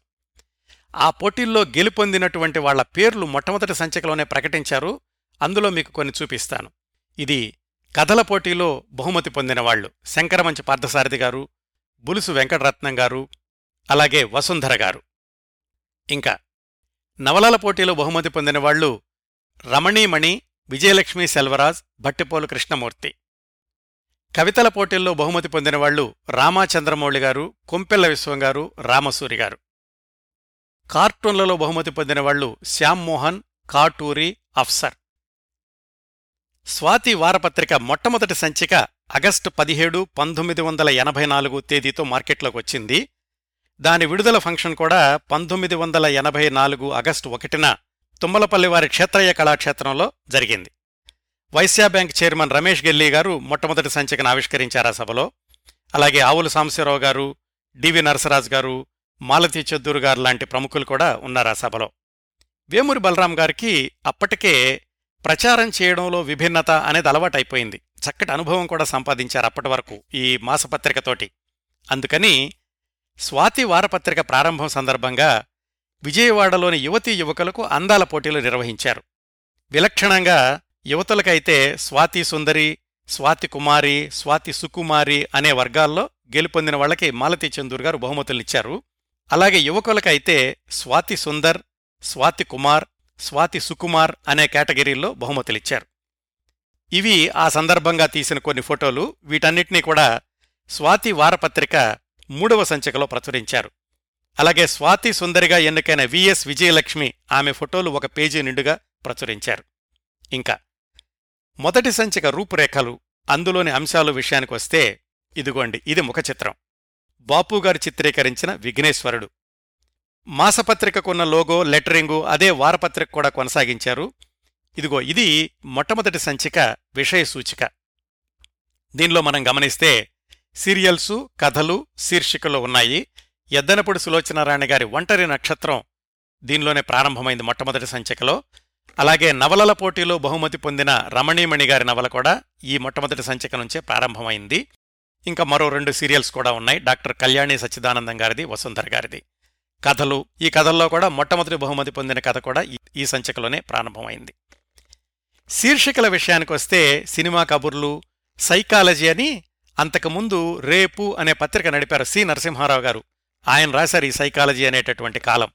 ఆ పోటీల్లో గెలుపొందినటువంటి వాళ్ళ పేర్లు మొట్టమొదటి సంచికలోనే ప్రకటించారు. అందులో మీకు కొన్ని చూపిస్తాను. ఇది కథల పోటీలో బహుమతి పొందిన వాళ్ళు శంకరమంచి పార్థసారథి గారు బులుసు వెంకటరత్నం గారు అలాగే వసుంధర గారు. ఇంకా నవలల పోటీలో బహుమతి పొందిన వాళ్ళు రమణీమణి విజయలక్ష్మి సెల్వరాజ్ భట్టిపోలు కృష్ణమూర్తి. కవితల పోటీల్లో బహుమతి పొందిన వాళ్ళు రామాచంద్రమౌళి గారు కొంపెల్ల విశ్వం గారు రామసూరి గారు. కార్టూన్లలో బహుమతి పొందిన వాళ్ళు శ్యామ్మోహన్ కాటూరి అఫ్సర్. స్వాతి వారపత్రిక మొట్టమొదటి సంచిక ఆగస్టు పదిహేడు పంతొమ్మిది వందల ఎనభై నాలుగు తేదీతో మార్కెట్లోకి వచ్చింది. దాని విడుదల ఫంక్షన్ కూడా పంతొమ్మిది వందల ఎనభై నాలుగు ఆగస్టు ఒకటిన తుమ్మలపల్లి వారి క్షేత్రయ్య కళాక్షేత్రంలో జరిగింది. వైశ్యా బ్యాంక్ చైర్మన్ రమేష్ గెల్లీ గారు మొట్టమొదటి సంచికను ఆవిష్కరించారు ఆ సభలో. అలాగే ఆవుల సాంశీరావు గారు డివి నరసరాజ్ గారు మాలతీ చెద్దూరు గారు లాంటి ప్రముఖులు కూడా ఉన్నారు ఆ సభలో. వేమూరి బలరాం గారికి అప్పటికే ప్రచారం చేయడంలో విభిన్నత అనేది అలవాటైపోయింది. చక్కటి అనుభవం కూడా సంపాదించారు అప్పటి వరకు ఈ మాసపత్రికతోటి. అందుకని స్వాతి వారపత్రిక ప్రారంభం సందర్భంగా విజయవాడలోని యువతీ యువకులకు అందాల పోటీలు నిర్వహించారు. విలక్షణంగా యువతులకైతే స్వాతి సుందరి స్వాతి కుమారి స్వాతి సుకుమారి అనే వర్గాల్లో గెలుపొందిన వాళ్ళకి మాలతీ చందూర్ గారు బహుమతులిచ్చారు అలాగే యువకులకైతే స్వాతి సుందర్ స్వాతి కుమార్ స్వాతి సుకుమార్ అనే కేటగిరీల్లో బహుమతులిచ్చారు ఇవి ఆ సందర్భంగా తీసిన కొన్ని ఫోటోలు వీటన్నిటినీ కూడా స్వాతి వారపత్రిక మూడవ సంచికలో ప్రచురించారు. అలాగే స్వాతి సుందరిగా ఎన్నికైన విఎస్ విజయలక్ష్మి ఆమె ఫోటోలు ఒక పేజీ నిండుగా ప్రచురించారు. ఇంకా మొదటి సంచిక రూపురేఖలు అందులోని అంశాలు విషయానికొస్తే ఇదిగోండి ఇది ముఖ బాపు గారు చిత్రీకరించిన విఘ్నేశ్వరుడు. మాసపత్రికకున్న లోగో లెటరింగు అదే వారపత్రిక కూడా కొనసాగించారు. ఇదిగో ఇది మొట్టమొదటి సంచిక విషయ సూచిక. దీనిలో మనం గమనిస్తే సీరియల్సు కథలు శీర్షికలు ఉన్నాయి. ఎద్దనపూడి సులోచనారాయణ గారి ఒంటరి నక్షత్రం దీనిలోనే ప్రారంభమైంది మొట్టమొదటి సంచికలో. అలాగే నవలల పోటీలో బహుమతి పొందిన రమణీమణి గారి నవల కూడా ఈ మొట్టమొదటి సంచిక నుంచే ప్రారంభమైంది. ఇంకా మరో రెండు సీరియల్స్ కూడా ఉన్నాయి. డాక్టర్ కళ్యాణి సచ్చిదానందం గారిది వసుంధర గారిది. కథలు ఈ కథల్లో కూడా మొట్టమొదటి బహుమతి పొందిన కథ కూడా ఈ- సంచికలోనే ప్రారంభమైంది. శీర్షికల విషయానికి వస్తే సినిమా కబుర్లు సైకాలజీ అని అంతకుముందు రేపు అనే పత్రిక నడిపారు సి నరసింహారావు గారు. ఆయన రాశారు ఈ సైకాలజీ అనేటటువంటి కాలం.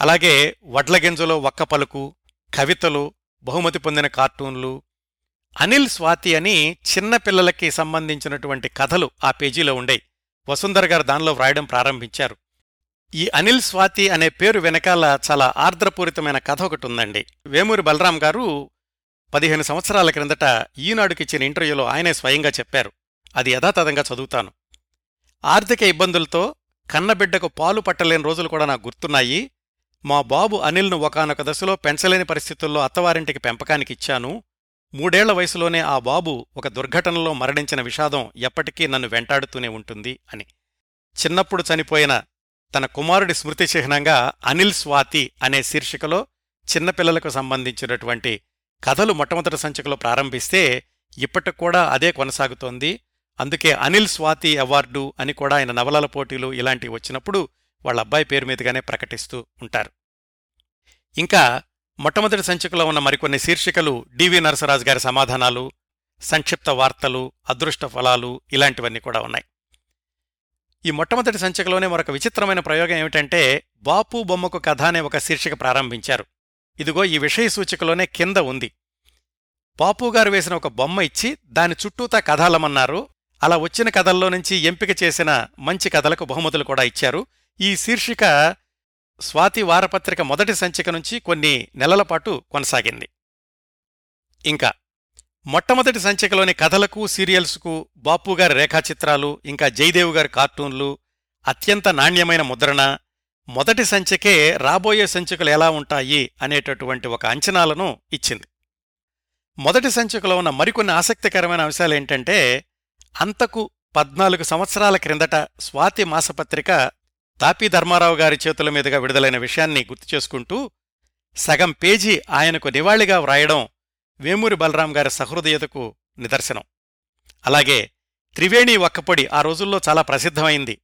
అలాగే వడ్లగింజలో ఒక్క పలుకు కవితలు బహుమతి పొందిన కార్టూన్లు అనిల్ స్వాతి అని చిన్న పిల్లలకి సంబంధించినటువంటి కథలు ఆ పేజీలో ఉండేవి వసుంధర గారు దానిలో వ్రాయడం ప్రారంభించారు. ఈ అనిల్ స్వాతి అనే పేరు వెనకాల చాలా ఆర్ద్రపూరితమైన కథ ఒకటి ఉందండి. వేమూరి బలరాం గారు పదిహేను సంవత్సరాల క్రిందట ఈనాడుకిచ్చిన ఇంటర్వ్యూలో ఆయనే స్వయంగా చెప్పారు. అది యథాతథంగా చదువుతాను. ఆర్థిక ఇబ్బందులతో కన్నబిడ్డకు పాలు పట్టలేని రోజులు కూడా నాకు గుర్తున్నాయి. మా బాబు అనిల్ను ఒకానొక దశలో పెంచలేని పరిస్థితుల్లో అత్తవారింటికి పెంపకానికి ఇచ్చాను. మూడేళ్ళ వయసులోనే ఆ బాబు ఒక దుర్ఘటనలో మరణించిన విషాదం ఎప్పటికీ నన్ను వెంటాడుతూనే ఉంటుంది అని. చిన్నప్పుడు చనిపోయిన తన కుమారుడి స్మృతి చిహ్నంగా అనిల్ స్వాతి అనే శీర్షికలో చిన్నపిల్లలకు సంబంధించినటువంటి కథలు మొట్టమొదటి సంచికలో ప్రారంభిస్తే ఇప్పటికి కూడా అదే కొనసాగుతోంది. అందుకే అనిల్ స్వాతి అవార్డు అని కూడా ఆయన నవలల పోటీలు ఇలాంటివి వచ్చినప్పుడు వాళ్ళ అబ్బాయి పేరు మీదుగానే ప్రకటిస్తూ ఉంటారు. ఇంకా మొట్టమొదటి సంచికలో ఉన్న మరికొన్ని శీర్షికలు డివి నరసరాజు గారి సమాధానాలు సంక్షిప్త వార్తలు అదృష్ట ఫలాలు ఇలాంటివన్నీ కూడా ఉన్నాయి. ఈ మొట్టమొదటి సంచికలోనే మరొక విచిత్రమైన ప్రయోగం ఏమిటంటే బాపు బొమ్మకు కథ అనే ఒక శీర్షిక ప్రారంభించారు. ఇదిగో ఈ విషయ సూచికలోనే కింద ఉంది. బాపు గారు వేసిన ఒక బొమ్మ ఇచ్చి దాని చుట్టూతా కథాలమన్నారు. అలా వచ్చిన కథల్లో నుంచి ఎంపిక చేసిన మంచి కథలకు బహుమతులు కూడా ఇచ్చారు. ఈ శీర్షిక స్వాతి వారపత్రిక మొదటి సంచిక నుంచి కొన్ని నెలల పాటు కొనసాగింది. ఇంకా మొట్టమొదటి సంచికలోని కథలకు సీరియల్స్కు బాపుగారి రేఖాచిత్రాలు ఇంకా జయదేవ్ గారి కార్టూన్లు అత్యంత నాణ్యమైన ముద్రణ మొదటి సంచికే రాబోయే సంచికలు ఎలా ఉంటాయి అనేటటువంటి ఒక అంచనాలను ఇచ్చింది. మొదటి సంచికలో ఉన్న మరికొన్ని ఆసక్తికరమైన అంశాలేంటంటే అంతకు పద్నాలుగు సంవత్సరాల క్రిందట స్వాతి మాసపత్రిక తాపీ ధర్మారావు గారి చేతుల మీదుగా విడుదలైన విషయాన్ని గుర్తు చేసుకుంటూ సగం పేజీ ఆయనకు నివాళిగా వ్రాయడం వేమూరి బలరాం గారి సహృదయతకు నిదర్శనం. అలాగే త్రివేణి ఒక్కపొడి ఆ రోజుల్లో చాలా ప్రసిద్ధమైంది.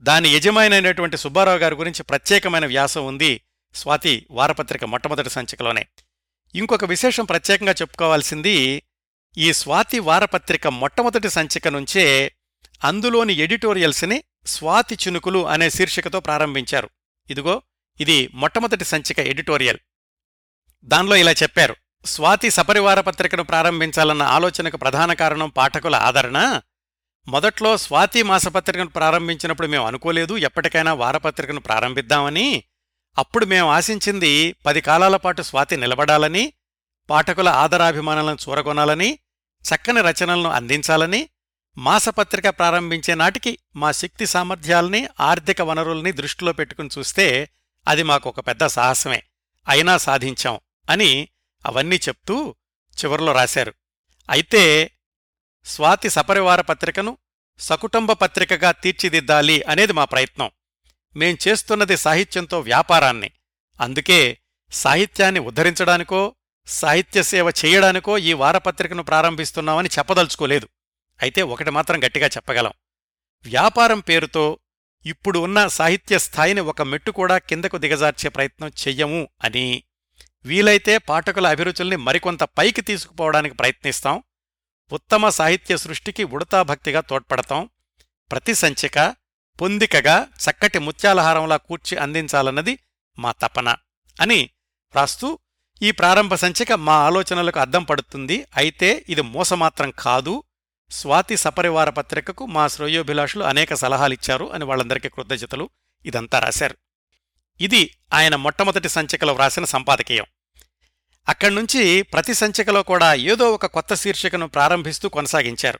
దాని యజమానైనటువంటి సుబ్బారావు గారి గురించి ప్రత్యేకమైన వ్యాసం ఉంది స్వాతి వారపత్రిక మొట్టమొదటి సంచికలోనే. ఇంకొక విశేషం ప్రత్యేకంగా చెప్పుకోవాల్సింది ఈ స్వాతి వారపత్రిక మొట్టమొదటి సంచిక నుంచే అందులోని ఎడిటోరియల్స్ని స్వాతి చినుకులు అనే శీర్షికతో ప్రారంభించారు. ఇదిగో ఇది మొట్టమొదటి సంచిక ఎడిటోరియల్. దానిలో ఇలా చెప్పారు. స్వాతి సపరివార పత్రికను ప్రారంభించాలన్న ఆలోచనకు ప్రధాన కారణం పాఠకుల ఆదరణ. మొదట్లో స్వాతి మాసపత్రికను ప్రారంభించినప్పుడు మేము అనుకోలేదు ఎప్పటికైనా వారపత్రికను ప్రారంభిద్దామని. అప్పుడు మేము ఆశించింది పది కాలాల పాటు స్వాతి నిలబడాలని పాఠకుల ఆదరాభిమానాలను చూరగొనాలని చక్కని రచనలను అందించాలని మాసపత్రిక ప్రారంభించే నాటికి మా శక్తి సామర్థ్యాల్ని ఆర్థిక వనరుల్ని దృష్టిలో పెట్టుకుని చూస్తే అది మాకొక పెద్ద సాహసమే. అయినా సాధించాం అని అవన్నీ చెప్తూ చివరిలో రాశారు. అయితే స్వాతి సపరివార పత్రికను సకుటుంబ పత్రికగా తీర్చిదిద్దాలి అనేది మా ప్రయత్నం. మేం చేస్తున్నది సాహిత్యంతో వ్యాపారాన్ని. అందుకే సాహిత్యాన్ని ఉద్ధరించడానికో సాహిత్య సేవ చేయడానికో ఈ వారపత్రికను ప్రారంభిస్తున్నామని చెప్పదలుచుకోలేదు. అయితే ఒకటి మాత్రం గట్టిగా చెప్పగలం. వ్యాపారం పేరుతో ఇప్పుడు ఉన్న సాహిత్య స్థాయిని ఒక మెట్టు కూడా కిందకు దిగజార్చే ప్రయత్నం చెయ్యము అని వీలైతే పాఠకుల అభిరుచుల్ని మరికొంత పైకి తీసుకుపోవడానికి ప్రయత్నిస్తాం. ఉత్తమ సాహిత్య సృష్టికి ఉడతాభక్తిగా తోడ్పడతాం. ప్రతి సంచిక పొందికగా చక్కటి ముత్యాలహారంలా కూర్చి అందించాలన్నది మా తపన అని రాస్తూ ఈ ప్రారంభ సంచిక మా ఆలోచనలకు అద్దం పడుతుంది. అయితే ఇది మోసమాత్రం కాదు. స్వాతి సపరివార పత్రికకు మా శ్రేయోభిలాషులు అనేక సలహాలిచ్చారు అని వాళ్ళందరికీ కృతజ్ఞతలు. ఇదంతా రాశారు. ఇది ఆయన మొట్టమొదటి సంచికలో వ్రాసిన సంపాదకీయం. అక్కడ్నుంచి ప్రతి సంచికలో కూడా ఏదో ఒక కొత్త శీర్షికను ప్రారంభిస్తూ కొనసాగించారు.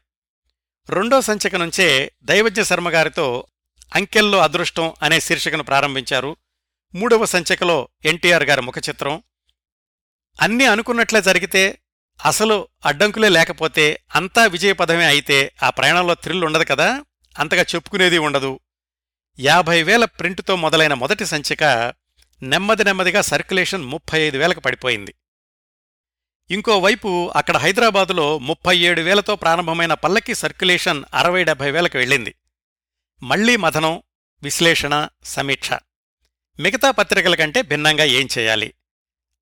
రెండో సంచిక నుంచే దైవజ్ఞ శర్మగారితో అంకెల్లో అదృష్టం అనే శీర్షికను ప్రారంభించారు. మూడవ సంచికలో ఎన్టీఆర్ గారి ముఖచిత్రం. అన్నీ అనుకున్నట్లే జరిగితే అసలు అడ్డంకులే లేకపోతే అంతా విజయపదమే అయితే ఆ ప్రయాణంలో థ్రిల్ ఉండదు కదా? అంతగా చెప్పుకునేది ఉండదు. యాభై వేల ప్రింటుతో మొదలైన మొదటి సంచిక నెమ్మది నెమ్మదిగా సర్క్యులేషన్ ముప్పై ఐదు వేలకు పడిపోయింది. ఇంకోవైపు అక్కడ హైదరాబాదులో ముప్పై ఏడు వేలతో ప్రారంభమైన పల్లకి సర్క్యులేషన్ అరవై డెబ్బై వేలకు వెళ్ళింది. మళ్ళీ మథనం విశ్లేషణ సమీక్ష. మిగతా పత్రికల కంటే భిన్నంగా ఏం చేయాలి?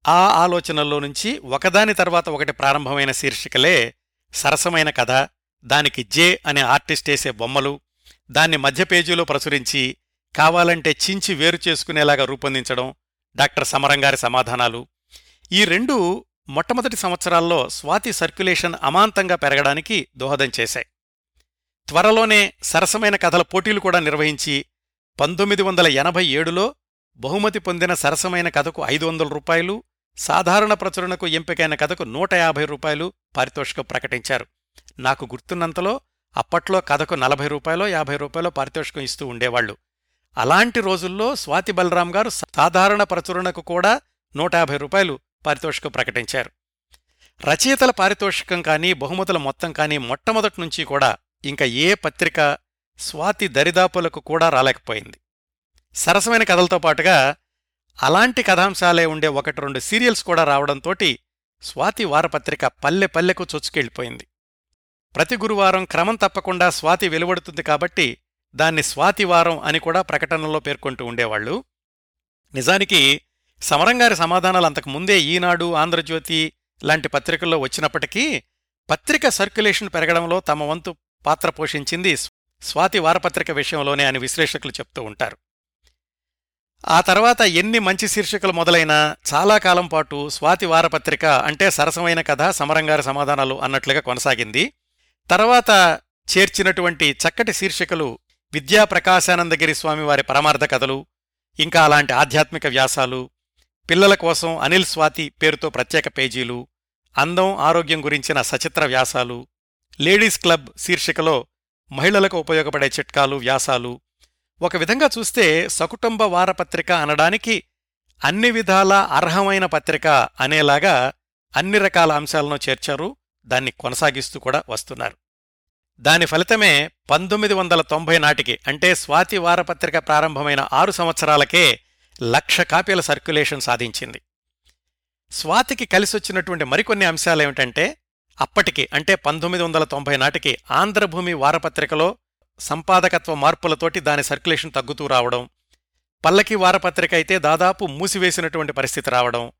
ఆ ఆలోచనల్లో నుంచి ఒకదాని తర్వాత ఒకటి ప్రారంభమైన శీర్షికలే సరసమైన కథ దానికి జే అనే ఆర్టిస్ట్ వేసే బొమ్మలు దాన్ని మధ్య పేజీలో ప్రచురించి కావాలంటే చించి వేరు చేసుకునేలాగా రూపొందించడం డాక్టర్ సమరంగారి సమాధానాలు. ఈ రెండు మొట్టమొదటి సంవత్సరాల్లో స్వాతి సర్క్యులేషన్ అమాంతంగా పెరగడానికి దోహదం చేశాయి. త్వరలోనే సరసమైన కథల పోటీలు కూడా నిర్వహించి పంతొమ్మిది వందల ఎనభై ఏడులో బహుమతి పొందిన సరసమైన కథకు ఐదు వందల రూపాయలు సాధారణ ప్రచురణకు ఎంపికైన కథకు నూట యాభై రూపాయలు పారితోషికం ప్రకటించారు. నాకు గుర్తున్నంతలో అప్పట్లో కథకు నలభై రూపాయలో యాభై రూపాయలో పారితోషికం ఇస్తూ ఉండేవాళ్ళు అలాంటి రోజుల్లో స్వాతి బలరాం గారు సాధారణ ప్రచురణకు కూడా నూట యాభై రూపాయలు పారితోషికం ప్రకటించారు. రచయితల పారితోషికం కానీ బహుమతుల మొత్తం కానీ మొట్టమొదటి నుంచి కూడా ఇంకా ఏ పత్రిక స్వాతి దరిదాపులకు కూడా రాలేకపోయింది. సరసమైన కథలతో పాటుగా అలాంటి కథాంశాలే ఉండే ఒకటి రెండు సీరియల్స్ కూడా రావడంతోటి స్వాతి వారపత్రిక పల్లె పల్లెకు చొచ్చుకెళ్ళిపోయింది. ప్రతి గురువారం క్రమం తప్పకుండా స్వాతి వెలువడుతుంది కాబట్టి దాన్ని స్వాతివారం అని కూడా ప్రకటనలో పేర్కొంటూ ఉండేవాళ్ళు నిజానికి సమరంగారి సమాధానాలు అంతకు ముందే ఈనాడు ఆంధ్రజ్యోతి లాంటి పత్రికల్లో వచ్చినప్పటికీ పత్రిక సర్క్యులేషన్ పెరగడంలో తమ వంతు పాత్ర పోషించింది స్వాతి వారపత్రిక విషయంలోనే అని విశ్లేషకులు చెప్తూ ఉంటారు. ఆ తర్వాత ఎన్ని మంచి శీర్షికలు మొదలైనా చాలా కాలం పాటు స్వాతి వారపత్రిక అంటే సరసమైన కథ సమరంగారి సమాధానాలు అన్నట్లుగా కొనసాగింది. తర్వాత చేర్చినటువంటి చక్కటి శీర్షికలు విద్యా ప్రకాశానందగిరి స్వామివారి పరమార్థ కథలు ఇంకా అలాంటి ఆధ్యాత్మిక వ్యాసాలు పిల్లల కోసం అనిల్ స్వాతి పేరుతో ప్రత్యేక పేజీలు అందం ఆరోగ్యం గురించిన సచిత్ర వ్యాసాలు లేడీస్ క్లబ్ శీర్షికలో మహిళలకు ఉపయోగపడే చిట్కాలు వ్యాసాలు ఒక విధంగా చూస్తే సకుటుంబ వారపత్రిక అనడానికి అన్ని విధాలా అర్హమైన పత్రిక అనేలాగా అన్ని రకాల అంశాలను చేర్చారు దాన్ని కొనసాగిస్తూ కూడా వస్తున్నారు. దాని ఫలితమే పంతొమ్మిది వందల తొంభై నాటికి అంటే స్వాతి వారపత్రిక ప్రారంభమైన ఆరు సంవత్సరాలకే లక్ష కాపీల సర్క్యులేషన్ సాధించింది. స్వాతికి కలిసొచ్చినటువంటి మరికొన్ని అంశాలేమిటంటే అప్పటికి అంటే పంతొమ్మిది వందల తొంభై నాటికి ఆంధ్రభూమి వారపత్రికలో సంపాదకత్వ మార్పులతోటి దాని సర్క్యులేషన్ తగ్గుతూ రావడం పల్లకి వారపత్రిక అయితే దాదాపు మూసివేసినటువంటి పరిస్థితి రావడం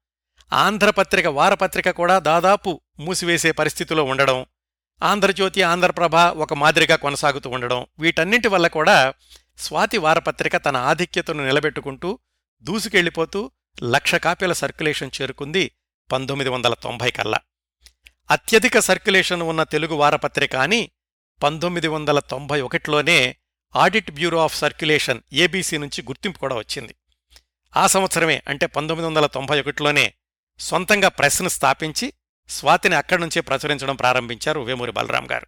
ఆంధ్రపత్రిక వారపత్రిక కూడా దాదాపు మూసివేసే పరిస్థితిలో ఉండడం ఆంధ్రజ్యోతి ఆంధ్రప్రభ ఒక మాదిరిగా కొనసాగుతూ ఉండడం వీటన్నింటి వల్ల కూడా స్వాతి వారపత్రిక తన ఆధిక్యతను నిలబెట్టుకుంటూ దూసుకెళ్ళిపోతూ లక్ష కాపీల సర్క్యులేషన్ చేరుకుంది పంతొమ్మిది వందల తొంభై కల్లా. అత్యధిక సర్క్యులేషన్ ఉన్న తెలుగు వారపత్రిక అని పంతొమ్మిది వందల తొంభై ఒకటిలోనే audit bureau of circulation ABC నుంచి గుర్తింపు కూడా వచ్చింది. ఆ సంవత్సరమే అంటే పంతొమ్మిది వందల తొంభై ఒకటిలోనే సొంతంగా ప్రెస్ను స్థాపించి స్వాతిని అక్కడి నుంచే ప్రచురించడం ప్రారంభించారు వేమూరి బలరాం గారు.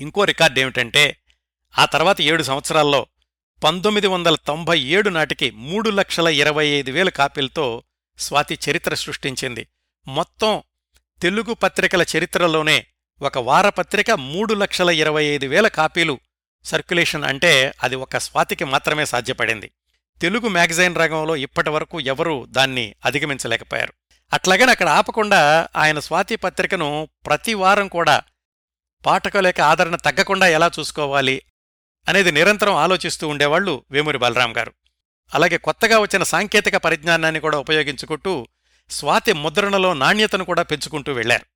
ఇంకో రికార్డు ఏమిటంటే ఆ తర్వాత ఏడు సంవత్సరాల్లో పంతొమ్మిది వందల తొంభై ఏడు నాటికి మూడు లక్షల ఇరవై ఐదు వేల కాపీలతో స్వాతి చరిత్ర సృష్టించింది. మొత్తం తెలుగు పత్రికల చరిత్రలోనే ఒక వారపత్రిక మూడు లక్షల ఇరవై ఐదు వేల కాపీలు సర్క్యులేషన్ అంటే అది ఒక స్వాతికి మాత్రమే సాధ్యపడింది. తెలుగు మ్యాగజైన్ రంగంలో ఇప్పటి వరకు ఎవరూ దాన్ని అధిగమించలేకపోయారు. అట్లాగని అక్కడ ఆపకుండా ఆయన స్వాతి పత్రికను ప్రతి వారం కూడా పాఠకుల ఆదరణ తగ్గకుండా ఎలా చూసుకోవాలి అనేది నిరంతరం ఆలోచిస్తూ ఉండేవాళ్ళు వేమూరి బలరాం గారు. అలాగే కొత్తగా వచ్చిన సాంకేతిక పరిజ్ఞానాన్ని కూడా ఉపయోగించుకుంటూ స్వాతి ముద్రణలో నాణ్యతను కూడా పెంచుకుంటూ వెళ్ళారు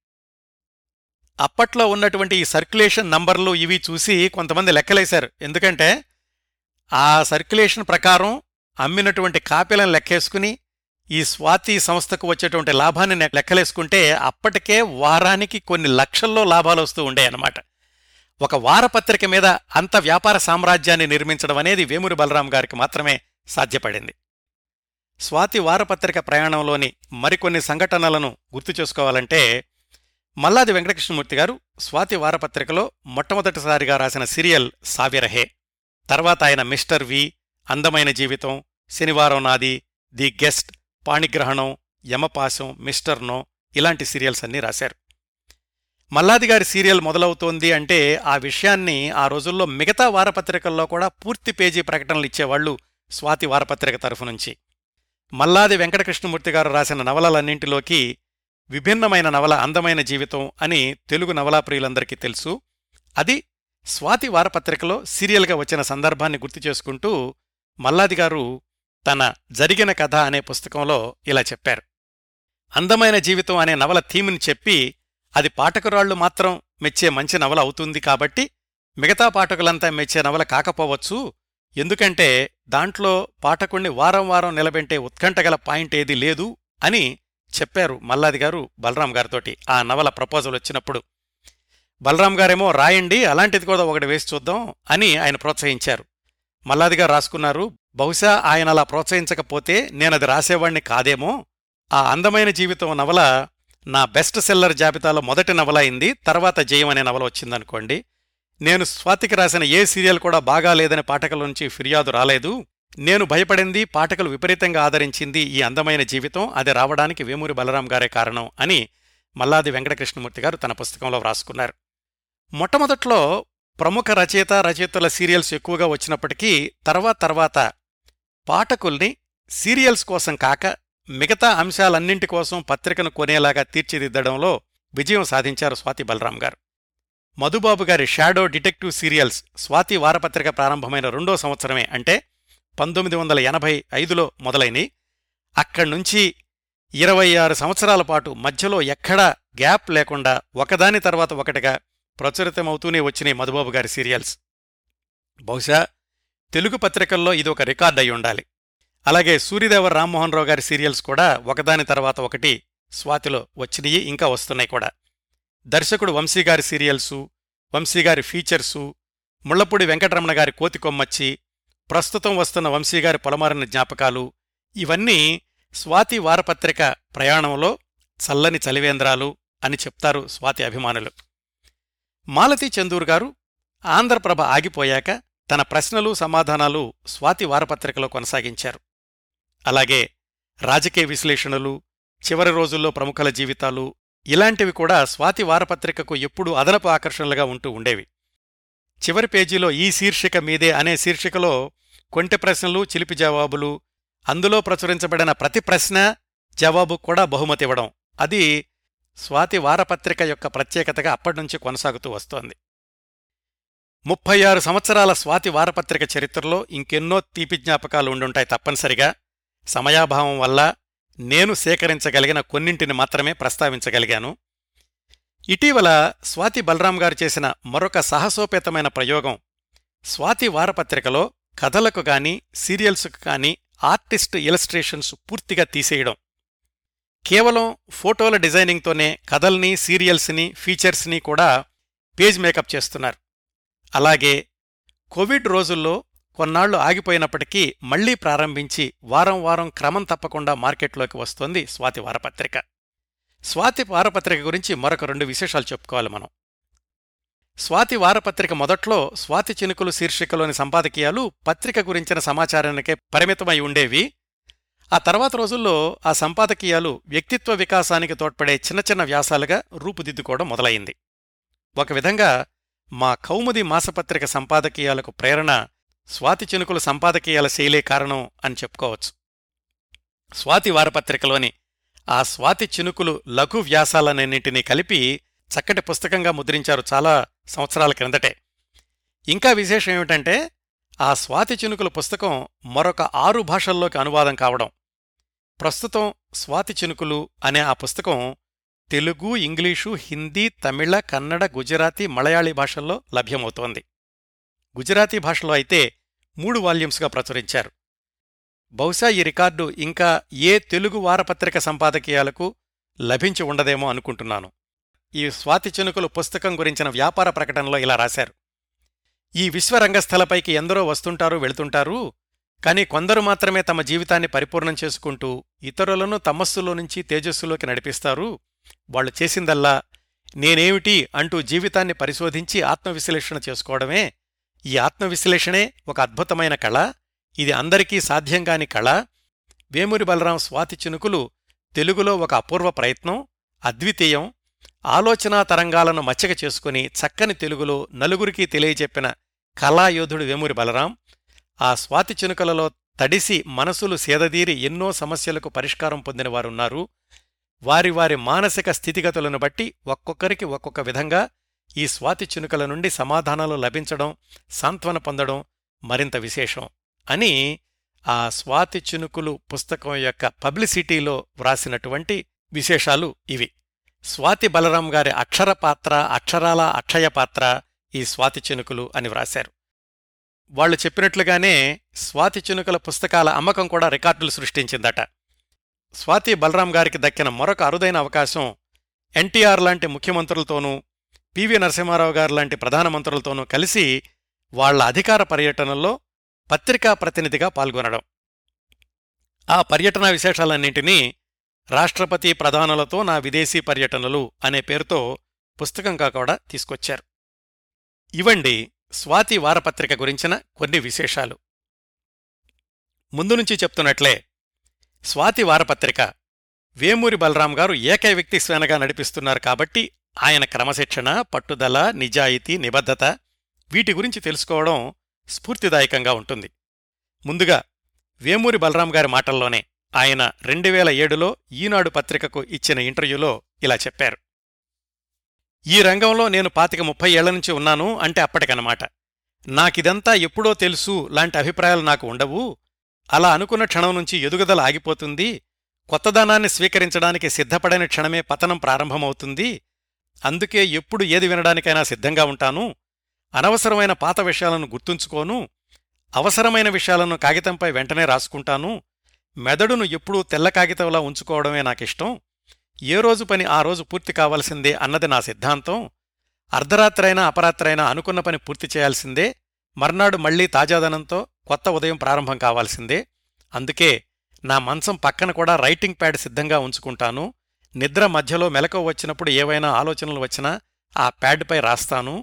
అప్పట్లో ఉన్నటువంటి ఈ సర్క్యులేషన్ నంబర్లు ఇవి చూసి కొంతమంది లెక్కలేశారు. ఎందుకంటే ఆ సర్క్యులేషన్ ప్రకారం అమ్మినటువంటి కాపీలను లెక్కేసుకుని ఈ స్వాతి సంస్థకు వచ్చేటువంటి లాభాన్ని లెక్కలేసుకుంటే అప్పటికే వారానికి కొన్ని లక్షల్లో లాభాలు వస్తూ ఉండేయన్నమాట. ఒక వారపత్రిక మీద అంత వ్యాపార సామ్రాజ్యాన్ని నిర్మించడం అనేది వేమూరి బలరాం గారికి మాత్రమే సాధ్యపడింది. స్వాతి వారపత్రిక ప్రయాణంలోని మరికొన్ని సంఘటనలను గుర్తు చేసుకోవాలంటే మల్లాది వెంకటకృష్ణమూర్తి గారు స్వాతి వారపత్రికలో మొట్టమొదటిసారిగా రాసిన సీరియల్ సావిరహే. తర్వాత ఆయన మిస్టర్ వి అందమైన జీవితం శనివారం నాది the guest Panigrahanam Yamapasam Mister No ఇలాంటి సీరియల్స్ అన్నీ రాశారు. మల్లాది గారి సీరియల్ మొదలవుతోంది అంటే ఆ విషయాన్ని ఆ రోజుల్లో మిగతా వారపత్రికల్లో కూడా పూర్తి పేజీ ప్రకటనలు ఇచ్చేవాళ్ళు స్వాతి వారపత్రిక తరఫు నుంచి. మల్లాది వెంకటకృష్ణమూర్తి గారు రాసిన నవలలన్నింటిలోకి విభిన్నమైన నవల అందమైన జీవితం అని తెలుగు నవలా ప్రియులందరికీ తెలుసు. అది స్వాతి వారపత్రికలో సీరియల్గా వచ్చిన సందర్భాన్ని గుర్తు చేసుకుంటూ మల్లాది గారు తన జరిగిన కథ అనే పుస్తకంలో ఇలా చెప్పారు. అందమైన జీవితం అనే నవల థీమ్ని చెప్పి అది పాఠకురాళ్ళు మాత్రం మెచ్చే మంచి నవల అవుతుంది కాబట్టి మిగతా పాఠకులంతా మెచ్చే నవల కాకపోవచ్చు. ఎందుకంటే దాంట్లో పాఠకుణ్ణి వారం వారం నిలబెట్టే ఉత్కంఠగల పాయింట్ ఏదీ లేదు అని చెప్పారు మల్లాది గారు బలరాం గారితోటి. ఆ నవల ప్రపోజల్ వచ్చినప్పుడు బలరాం గారేమో రాయండి అలాంటిది కూడా ఒకటి వేసి చూద్దాం అని ఆయన ప్రోత్సహించారు. మల్లాది గారు రాసుకున్నారు బహుశా ఆయన అలా ప్రోత్సహించకపోతే నేనది రాసేవాణ్ణి కాదేమో. ఆ అందమైన జీవితం నవల నా బెస్ట్ సెల్లర్ జాబితాలో మొదటి నవల అయింది తర్వాత జయం అనే నవల వచ్చిందనుకోండి. నేను స్వాతికి రాసిన ఏ సీరియల్ కూడా బాగా లేదని పాఠకుల నుంచి ఫిర్యాదు రాలేదు. నేను భయపడింది పాఠకులు విపరీతంగా ఆదరించింది ఈ అందమైన జీవితం. అది రావడానికి వేమూరి బలరాం గారే కారణం అని మల్లాది వెంకటకృష్ణమూర్తి గారు తన పుస్తకంలో వ్రాసుకున్నారు. మొట్టమొదట్లో ప్రముఖ రచయిత రచయితల సీరియల్స్ ఎక్కువగా వచ్చినప్పటికీ తర్వాత తర్వాత పాఠకుల్ని సీరియల్స్ కోసం కాక మిగతా అంశాలన్నింటి కోసం పత్రికను కొనేలాగా తీర్చిదిద్దడంలో విజయం సాధించారు స్వాతి బలరాం గారు. మధుబాబు గారి షాడో డిటెక్టివ్ సీరియల్స్ స్వాతి వారపత్రిక ప్రారంభమైన రెండో సంవత్సరమే. అంటే పంతొమ్మిది వందల ఎనభై ఐదులో మొదలైనవి అక్కడ్నుంచి ఇరవై ఆరు సంవత్సరాల పాటు మధ్యలో ఎక్కడా గ్యాప్ లేకుండా ఒకదాని తర్వాత ఒకటిగా ప్రచురితమవుతూనే వచ్చినాయి మధుబాబు గారి సీరియల్స్. బహుశా తెలుగు పత్రికల్లో ఇది ఒక రికార్డ్ అయి ఉండాలి. అలాగే సూర్యదేవ రామ్మోహన్ రావు గారి సీరియల్స్ కూడా ఒకదాని తర్వాత ఒకటి స్వాతిలో వచ్చినాయి ఇంకా వస్తున్నాయి కూడా. దర్శకుడు వంశీగారి సీరియల్సు వంశీగారి ఫీచర్సు ముళ్ళపూడి వెంకటరమణ గారి కోతికొమ్మచ్చి ప్రస్తుతం వస్తున్న వంశీగారి పొలమారిన జ్ఞాపకాలు ఇవన్నీ స్వాతి వారపత్రిక ప్రయాణంలో చల్లని చలివేంద్రాలు అని చెప్తారు స్వాతి అభిమానులు. మాలతి చందూర్ గారు ఆంధ్రప్రభ ఆగిపోయాక తన ప్రశ్నలు సమాధానాలు స్వాతి వారపత్రికలో కొనసాగించారు. అలాగే రాజకీయ విశ్లేషణలు చివరి రోజుల్లో ప్రముఖుల జీవితాలు ఇలాంటివి కూడా స్వాతి వారపత్రికకు ఎప్పుడూ అదనపు ఆకర్షణలుగా ఉంటూ ఉండేవి. చివరి పేజీలో ఈ శీర్షిక మీదే అనే శీర్షికలో కొంటె ప్రశ్నలు చిలిపి జవాబులు అందులో ప్రచురించబడిన ప్రతి ప్రశ్న జవాబు కూడా బహుమతి ఇవ్వడం. అది స్వాతి వారపత్రిక యొక్క ప్రత్యేకతగా అప్పటినుంచి కొనసాగుతూ వస్తోంది. ముప్పై ఆరు సంవత్సరాల స్వాతి వారపత్రిక చరిత్రలో ఇంకెన్నో తీపి జ్ఞాపకాలు ఉండుంటాయి తప్పనిసరిగా. సమయాభావం వల్ల నేను సేకరించగలిగిన కొన్నింటిని మాత్రమే ప్రస్తావించగలిగాను. ఇటీవల స్వాతి బలరాం గారు చేసిన మరొక సాహసోపేతమైన ప్రయోగం. స్వాతి వారపత్రికలో కథలకు గాని సీరియల్స్కు కానీ ఆర్టిస్ట్ ఇలస్ట్రేషన్స్ పూర్తిగా తీసేయడం. కేవలం ఫోటోల డిజైనింగ్తోనే కథల్ని సీరియల్స్ని ఫీచర్స్ని కూడా పేజ్ మేకప్ చేస్తున్నారు. అలాగే కోవిడ్ రోజుల్లో కొన్నాళ్ళు ఆగిపోయినప్పటికీ మళ్ళీ ప్రారంభించి వారం వారం క్రమం తప్పకుండా మార్కెట్లోకి వస్తోంది స్వాతి వారపత్రిక. స్వాతి వారపత్రిక గురించి మరొక రెండు విశేషాలు చెప్పుకోవాలి మనం. స్వాతి వారపత్రిక మొదట్లో స్వాతి చినుకులు శీర్షికలోని సంపాదకీయాలు పత్రిక గురించిన సమాచారానికే పరిమితమై ఉండేవి. ఆ తర్వాత రోజుల్లో ఆ సంపాదకీయాలు వ్యక్తిత్వ వికాసానికి తోడ్పడే చిన్న చిన్న వ్యాసాలుగా రూపుదిద్దుకోవడం మొదలైంది. ఒక విధంగా మా కౌముది మాసపత్రిక సంపాదకీయాలకు ప్రేరణ స్వాతి చినుకుల సంపాదకీయాల శైలే కారణం అని చెప్పుకోవచ్చు. స్వాతి వారపత్రికలోని ఆ స్వాతి చినుకులు లఘు వ్యాసాలన్నింటినీ కలిపి చక్కటి పుస్తకంగా ముద్రించారు చాలా సంవత్సరాల క్రిందటే. ఇంకా విశేషం ఏమిటంటే ఆ స్వాతి చినుకుల పుస్తకం మరొక ఆరు భాషల్లోకి అనువాదం కావడం. ప్రస్తుతం స్వాతి చినుకులు అనే ఆ పుస్తకం తెలుగు ఇంగ్లీషు హిందీ తమిళ కన్నడ గుజరాతీ మలయాళీ భాషల్లో లభ్యమవుతోంది. గుజరాతీ భాషలో అయితే మూడు వాల్యూమ్స్గా ప్రచురించారు. బహుశా ఈ రికార్డు ఇంకా ఏ తెలుగు వారపత్రిక సంపాదకీయాలకు లభించి ఉండదేమో అనుకుంటున్నాను. ఈ స్వాతి చినుకులు పుస్తకం గురించిన వ్యాపార ప్రకటనలో ఇలా రాశారు. ఈ విశ్వరంగస్థలపైకి ఎందరో వస్తుంటారు వెళుతుంటారు కాని కొందరు మాత్రమే తమ జీవితాన్ని పరిపూర్ణం చేసుకుంటూ ఇతరులను తమస్సులో నుంచి తేజస్సులోకి నడిపిస్తారు. వాళ్ళు చేసిందల్లా నేనేమిటి అంటూ జీవితాన్ని పరిశోధించి ఆత్మవిశ్లేషణ చేసుకోవడమే ఈ ఆత్మవిశ్లేషణే ఒక అద్భుతమైన కళ. ఇది అందరికీ సాధ్యం కాని కళ. వేమూరి బలరాం స్వాతి చినుకులు తెలుగులో ఒక అపూర్వ ప్రయత్నం అద్వితీయం. ఆలోచనా తరంగాలను మచ్చక చేసుకుని చక్కని తెలుగులో నలుగురికి తెలియజెప్పిన కళాయోధుడు వేమూరి బలరాం. ఆ స్వాతి చినుకలలో తడిసి మనసులు సేదదీరి ఎన్నో సమస్యలకు పరిష్కారం పొందినవారున్నారు వారి వారి మానసిక స్థితిగతులను బట్టి ఒక్కొక్కరికి ఒక్కొక్క విధంగా ఈ స్వాతి చినుకల నుండి సమాధానాలు లభించడం సాంత్వన పొందడం మరింత విశేషం. అని ఆ స్వాతి చినుకులు పుస్తకం యొక్క పబ్లిసిటీలో వ్రాసినటువంటి విశేషాలు ఇవి. స్వాతి బలరాం గారి అక్షర పాత్ర అక్షరాల అక్షయ పాత్ర ఈ స్వాతి చినుకులు అని వ్రాశారు. వాళ్ళు చెప్పినట్లుగానే స్వాతి చినుకుల పుస్తకాల అమ్మకం కూడా రికార్డులు సృష్టించిందట. స్వాతి బలరాం గారికి దక్కిన మరొక అరుదైన అవకాశం ఎన్టీఆర్ లాంటి ముఖ్యమంత్రులతోనూ పివి నరసింహారావు గారు లాంటి ప్రధానమంత్రులతోనూ కలిసి వాళ్ళ అధికార పర్యటనల్లో పత్రికా ప్రతినిధిగా పాల్గొనడం. ఆ పర్యటన విశేషాలన్నింటినీ రాష్ట్రపతి ప్రధానులతో నా విదేశీ పర్యటనలు అనే పేరుతో పుస్తకంగా కూడా తీసుకొచ్చారు. ఇవండి స్వాతి వారపత్రిక గురించిన కొన్ని విశేషాలు. ముందు నుంచి చెప్తున్నట్లే స్వాతి వారపత్రిక వేమూరి బలరాం గారు ఏకై వ్యక్తి స్వేనగా నడిపిస్తున్నారు కాబట్టి ఆయన క్రమశిక్షణ పట్టుదల నిజాయితీ నిబద్ధత వీటి గురించి తెలుసుకోవడం స్ఫూర్తిదాయకంగా ఉంటుంది. ముందుగా వేమూరి బలరాం గారి మాటల్లోనే ఆయన రెండు వేల ఏడులో ఈనాడు పత్రికకు ఇచ్చిన ఇంటర్వ్యూలో ఇలా చెప్పారు. ఈ రంగంలో నేను పాతిక ముప్పై ఏళ్ళ నుంచి ఉన్నాను అంటే అప్పటికనమాట నాకిదంతా ఎప్పుడో తెలుసు లాంటి అభిప్రాయాలు నాకు ఉండవు. అలా అనుకున్న క్షణం నుంచి ఎదుగుదల ఆగిపోతుంది. కొత్తదనాన్ని స్వీకరించడానికి సిద్ధపడని క్షణమే పతనం ప్రారంభమవుతుంది. అందుకే ఎప్పుడు ఏది వినడానికైనా సిద్ధంగా ఉంటాను. అనవసరమైన పాత విషయాలను గుర్తుంచుకోను అవసరమైన విషయాలను కాగితంపై వెంటనే రాసుకుంటాను మెదడును ఎప్పుడూ తెల్ల కాగితంలా ఉంచుకోవడమే నాకిష్టం ఏ రోజు పని ఆ రోజు పూర్తి కావాల్సిందే అన్నది నా సిద్ధాంతం అర్ధరాత్రైనా అపరాత్రైనా అనుకున్న పని పూర్తి చేయాల్సిందే మర్నాడు మళ్ళీ తాజాదనంతో కొత్త ఉదయం ప్రారంభం కావాల్సిందే అందుకే నా మంచం పక్కన కూడా రైటింగ్ ప్యాడ్ సిద్ధంగా ఉంచుకుంటాను నిద్ర మధ్యలో మెలకువ వచ్చినప్పుడు ఏవైనా ఆలోచనలు వచ్చినా ఆ ప్యాడ్పై రాస్తాను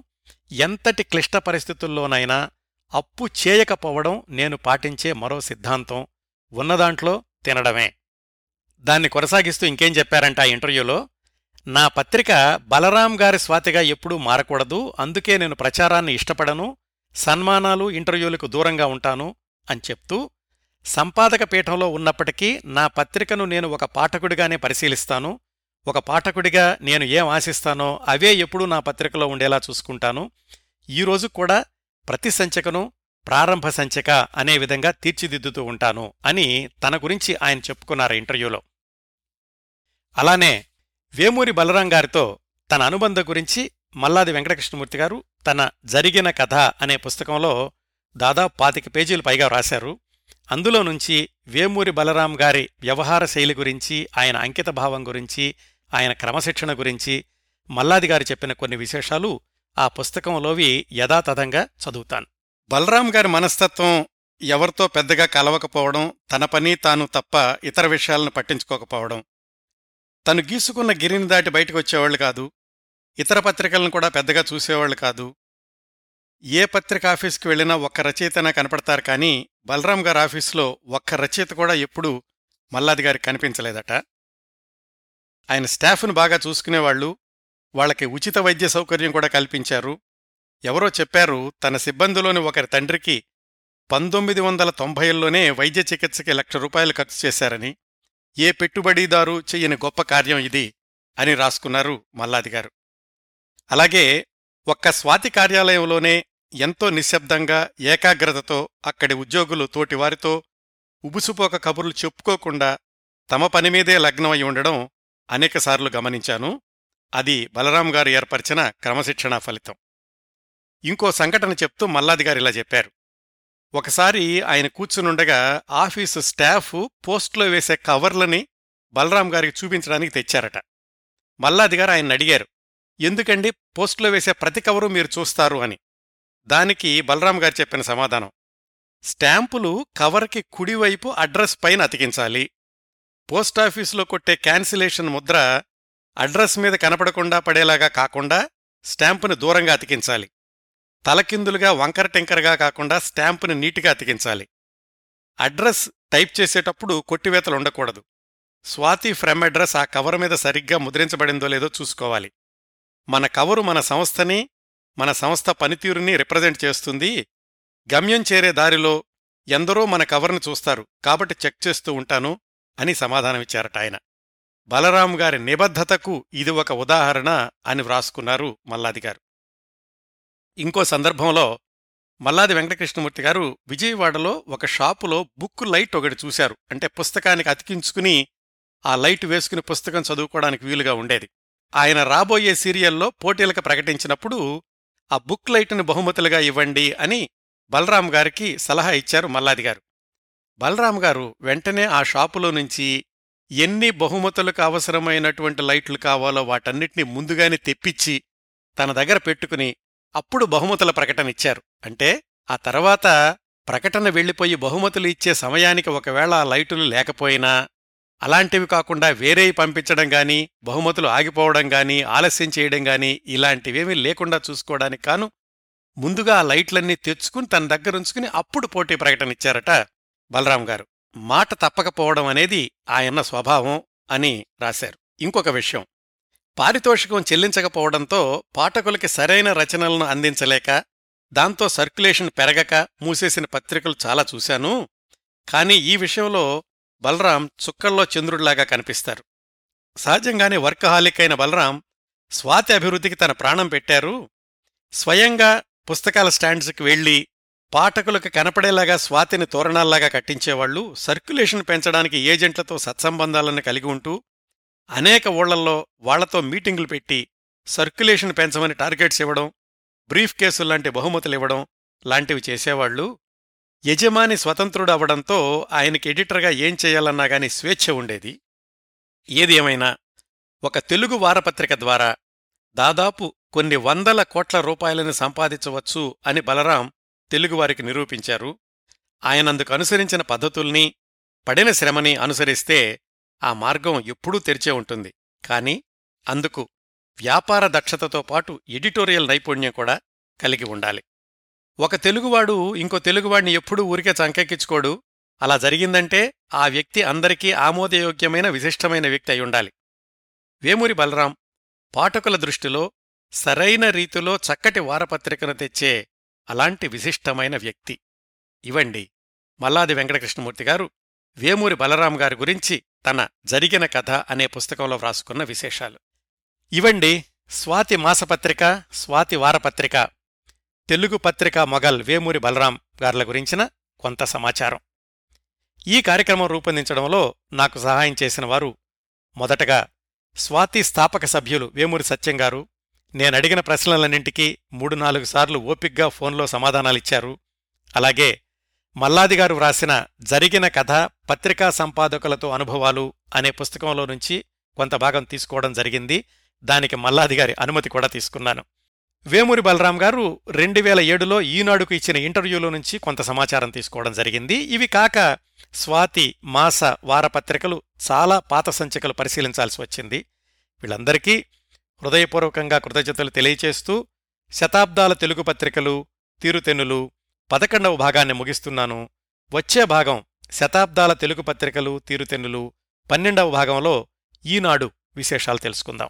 ఎంతటి క్లిష్ట పరిస్థితుల్లోనైనా అప్పు చేయకపోవడం నేను పాటించే మరో సిద్ధాంతం ఉన్నదాంట్లో తినడమే. దాన్ని కొనసాగిస్తూ ఇంకేం చెప్పారంట ఆ ఇంటర్వ్యూలో? నా పత్రిక బలరాం గారి స్వాతిగా ఎప్పుడూ మారకూడదు అందుకే నేను ప్రచారాన్ని ఇష్టపడను సన్మానాలు ఇంటర్వ్యూలకు దూరంగా ఉంటాను అని చెప్తూ సంపాదక పీఠంలో ఉన్నప్పటికీ నా పత్రికను నేను ఒక పాఠకుడిగానే పరిశీలిస్తాను ఒక పాఠకుడిగా నేను ఏం ఆశిస్తానో అవే ఎప్పుడూ నా పత్రికలో ఉండేలా చూసుకుంటాను. ఈరోజు కూడా ప్రతి సంచికను ప్రారంభ సంచిక అనే విధంగా తీర్చిదిద్దుతూ ఉంటాను అని తన గురించి ఆయన చెప్పుకున్నారు ఇంటర్వ్యూలో. అలానే వేమూరి బలరాం గారితో తన అనుబంధం గురించి మల్లాది వెంకటకృష్ణమూర్తి గారు తన జరిగిన కథ అనే పుస్తకంలో దాదాపు పాతిక పేజీలు పైగా రాశారు అందులో నుంచి వేమూరి బలరాం గారి వ్యవహార శైలి గురించి ఆయన అంకితభావం గురించి ఆయన క్రమశిక్షణ గురించి మల్లాది గారు చెప్పిన కొన్ని విశేషాలు ఆ పుస్తకంలోవి యథాతథంగా చదువుతాను. బలరాం గారి మనస్తత్వం ఎవరితో పెద్దగా కలవకపోవడం తన పని తాను తప్ప ఇతర విషయాలను పట్టించుకోకపోవడం తను గీసుకున్న గిరిని దాటి బయటకు వచ్చేవాళ్ళు కాదు ఇతర పత్రికలను కూడా పెద్దగా చూసేవాళ్ళు కాదు. ఏ పత్రిక ఆఫీస్కి వెళ్ళినా ఒక్క రచయితనా కనపడతారు కానీ బలరాం గారి ఆఫీసులో ఒక్క రచయిత కూడా ఎప్పుడూ మల్లాది గారికి కనిపించలేదట. ఆయన స్టాఫ్ను బాగా చూసుకునేవాళ్ళు వాళ్ళకి ఉచిత వైద్య సౌకర్యం కూడా కల్పించారు. ఎవరో చెప్పారు తన సిబ్బందిలోని ఒకరి తండ్రికి పంతొమ్మిది వందల తొంభైల్లోనే వైద్య చికిత్సకి లక్ష రూపాయలు ఖర్చు చేశారని ఏ పెట్టుబడిదారు చెయ్యని గొప్ప కార్యం ఇది అని రాసుకున్నారు మల్లాది గారు. అలాగే ఒక్క స్వాతి కార్యాలయంలోనే ఎంతో నిశ్శబ్దంగా ఏకాగ్రతతో అక్కడి ఉద్యోగులు తోటివారితో ఉబుసుపోక కబుర్లు చెప్పుకోకుండా తమ పనిమీదే లగ్నమై ఉండడం అనేకసార్లు గమనించాను. అది బలరాం గారు ఏర్పరిచిన క్రమశిక్షణా ఫలితం. ఇంకో సంఘటన చెప్తూ మల్లాది ఇలా చెప్పారు. ఒకసారి ఆయన కూర్చునుండగా ఆఫీసు స్టాఫ్ పోస్ట్లో వేసే కవర్లని బలరాం గారికి చూపించడానికి తెచ్చారట. మల్లాదిగారు ఆయన అడిగారు. ఎందుకండి పోస్ట్లో వేసే ప్రతి కవరు మీరు చూస్తారు అని. దానికి బలరాం గారు చెప్పిన సమాధానం. స్టాంపులు కవర్కి కుడివైపు అడ్రస్ పైన అతికించాలి. పోస్టాఫీసులో కొట్టే క్యాన్సిలేషన్ ముద్ర అడ్రస్ మీద కనపడకుండా పడేలాగా కాకుండా స్టాంపును దూరంగా అతికించాలి. తలకిందులుగా వంకర టెంకరగా కాకుండా స్టాంపుని నీటిగా అతికించాలి. అడ్రస్ టైప్ చేసేటప్పుడు కొట్టివేతలు ఉండకూడదు. స్వాతి ఫ్రమ్ అడ్రస్ ఆ కవర్ మీద సరిగ్గా ముద్రించబడిందో లేదో చూసుకోవాలి. మన కవరు మన సంస్థని మన సంస్థ పనితీరుని రిప్రజెంట్ చేస్తుంది. గమ్యం చేరే దారిలో ఎందరో మన కవర్ని చూస్తారు. కాబట్టి చెక్ చేస్తూ ఉంటాను. అని సమాధానమిచ్చారట ఆయన. బలరాం గారి నిబద్ధతకు ఇది ఒక ఉదాహరణ అని వ్రాసుకున్నారు మల్లాది గారు. ఇంకో సందర్భంలో మల్లాది వెంకటకృష్ణమూర్తి గారు విజయవాడలో ఒక షాపులో బుక్ లైట్ ఒకటి చూశారు. అంటే పుస్తకానికి అతికించుకుని ఆ లైట్ వేసుకుని పుస్తకం చదువుకోవడానికి వీలుగా ఉండేది. ఆయన రాబోయే సీరియల్లో పోటీలకు ప్రకటించినప్పుడు ఆ బుక్ లైట్ను బహుమతులుగా ఇవ్వండి అని బలరాం గారికి సలహా ఇచ్చారు మల్లాది గారు. బలరాం గారు వెంటనే ఆ షాపులో నుంచి ఎన్ని బహుమతులకు అవసరమైనటువంటి లైట్లు కావాలో వాటన్నిటినీ ముందుగానే తెప్పించి తన దగ్గర పెట్టుకుని అప్పుడు బహుమతుల ప్రకటన ఇచ్చారు. అంటే ఆ తర్వాత ప్రకటన వెళ్ళిపోయి బహుమతులు ఇచ్చే సమయానికి ఒకవేళ ఆ లైటులు లేకపోయినా అలాంటివి కాకుండా వేరేవి పంపించడం గాని బహుమతులు ఆగిపోవడం గాని ఆలస్యం చేయడం గాని ఇలాంటివేమీ లేకుండా చూసుకోవడానికి కాను ముందుగా ఆ లైట్లన్నీ తెచ్చుకుని తన దగ్గరుంచుకుని అప్పుడు పోటీ ప్రకటన ఇచ్చారట. బలరాం గారు మాట తప్పకపోవడం అనేది ఆయన స్వభావం అని రాశారు. ఇంకొక విషయం పారితోషికం చెల్లించకపోవడంతో పాఠకులకి సరైన రచనలను అందించలేక దాంతో సర్క్యులేషన్ పెరగక మూసేసిన పత్రికలు చాలా చూశాను. కానీ ఈ విషయంలో బలరాం చుక్కల్లో చంద్రుడిలాగా కనిపిస్తారు. సహజంగానే వర్కహాలిక్ అయిన బలరాం స్వాతి అభివృద్ధికి తన ప్రాణం పెట్టారు. స్వయంగా పుస్తకాల స్టాండ్స్కి వెళ్ళి పాఠకులకు కనపడేలాగా స్వాతిని తోరణాల్లాగా కట్టించేవాళ్ళు సర్క్యులేషన్ పెంచడానికి ఏజెంట్లతో సత్సంబంధాలను కలిగి ఉంటూ అనేక ఊళ్ళల్లో వాళ్ళతో మీటింగులు పెట్టి సర్క్యులేషన్ పెంచమని టార్గెట్స్ ఇవ్వడం బ్రీఫ్ కేసుల్లాంటి బహుమతులివ్వడం లాంటివి చేసేవాళ్ళు యజమాని స్వతంత్రుడు అవడంతో ఆయనకి ఎడిటర్గా ఏం చేయాలన్నా గాని స్వేచ్ఛ ఉండేది. ఏది ఏమైనా ఒక తెలుగు వారపత్రిక ద్వారా దాదాపు కొన్ని వందల కోట్ల రూపాయలను సంపాదించవచ్చు అని బలరాం తెలుగువారికి నిరూపించారు. ఆయనందుకు అనుసరించిన పద్ధతుల్ని పడిన శ్రమని అనుసరిస్తే ఆ మార్గం ఎప్పుడూ తెరిచే ఉంటుంది. కాని అందుకు వ్యాపార దక్షతతో పాటు ఎడిటోరియల్ నైపుణ్యం కూడా కలిగి ఉండాలి. ఒక తెలుగువాడు ఇంకో తెలుగువాడిని ఎప్పుడూ ఊరికే చంకెక్కించుకోడు. అలా జరిగిందంటే ఆ వ్యక్తి అందరికీ ఆమోదయోగ్యమైన విశిష్టమైన వ్యక్తి అయ్యుండాలి వేమూరి బలరాం పాఠకుల దృష్టిలో సరైన రీతిలో చక్కటి వారపత్రికను తెచ్చే అలాంటి విశిష్టమైన వ్యక్తి. ఇవండి మల్లాది వెంకటకృష్ణమూర్తి గారు వేమూరి బలరాం గారి గురించి తన జరిగిన కథ అనే పుస్తకంలో వ్రాసుకున్న విశేషాలు. ఇవండి స్వాతి మాసపత్రిక స్వాతి వారపత్రిక. తెలుగు పత్రిక మొగల్ వేమూరి బలరాం గార్ల గురించిన కొంత సమాచారం. ఈ కార్యక్రమం రూపొందించడంలో నాకు సహాయం చేసిన వారు మొదటగా స్వాతి స్థాపక సభ్యులు వేమూరి సత్యం గారు నేనడిగిన ప్రశ్నలన్నింటికీ మూడు నాలుగు సార్లు ఓపిగ్గా ఫోన్లో సమాధానాలిచ్చారు. అలాగే మల్లాదిగారు వ్రాసిన జరిగిన కథ పత్రికా సంపాదకులతో అనుభవాలు అనే పుస్తకంలో నుంచి కొంత భాగం తీసుకోవడం జరిగింది. దానికి మల్లాదిగారి అనుమతి కూడా తీసుకున్నాను. వేమూరి బలరాం గారు రెండు వేల ఏడులో ఈనాడుకు ఇచ్చిన ఇంటర్వ్యూలో నుంచి కొంత సమాచారం తీసుకోవడం జరిగింది. ఇవి కాక స్వాతి మాస వారపత్రికలు చాలా పాత సంచికలు పరిశీలించాల్సి వచ్చింది. వీళ్ళందరికీ హృదయపూర్వకంగా కృతజ్ఞతలు తెలియచేస్తూ శతాబ్దాల తెలుగు పత్రికలు తీరుతెన్నులు పదకొండవ భాగాన్ని ముగిస్తున్నాను. వచ్చే భాగం శతాబ్దాల తెలుగు పత్రికలు తీరుతెన్నులు పన్నెండవ భాగంలో ఈనాడు విశేషాలు తెలుసుకుందాం.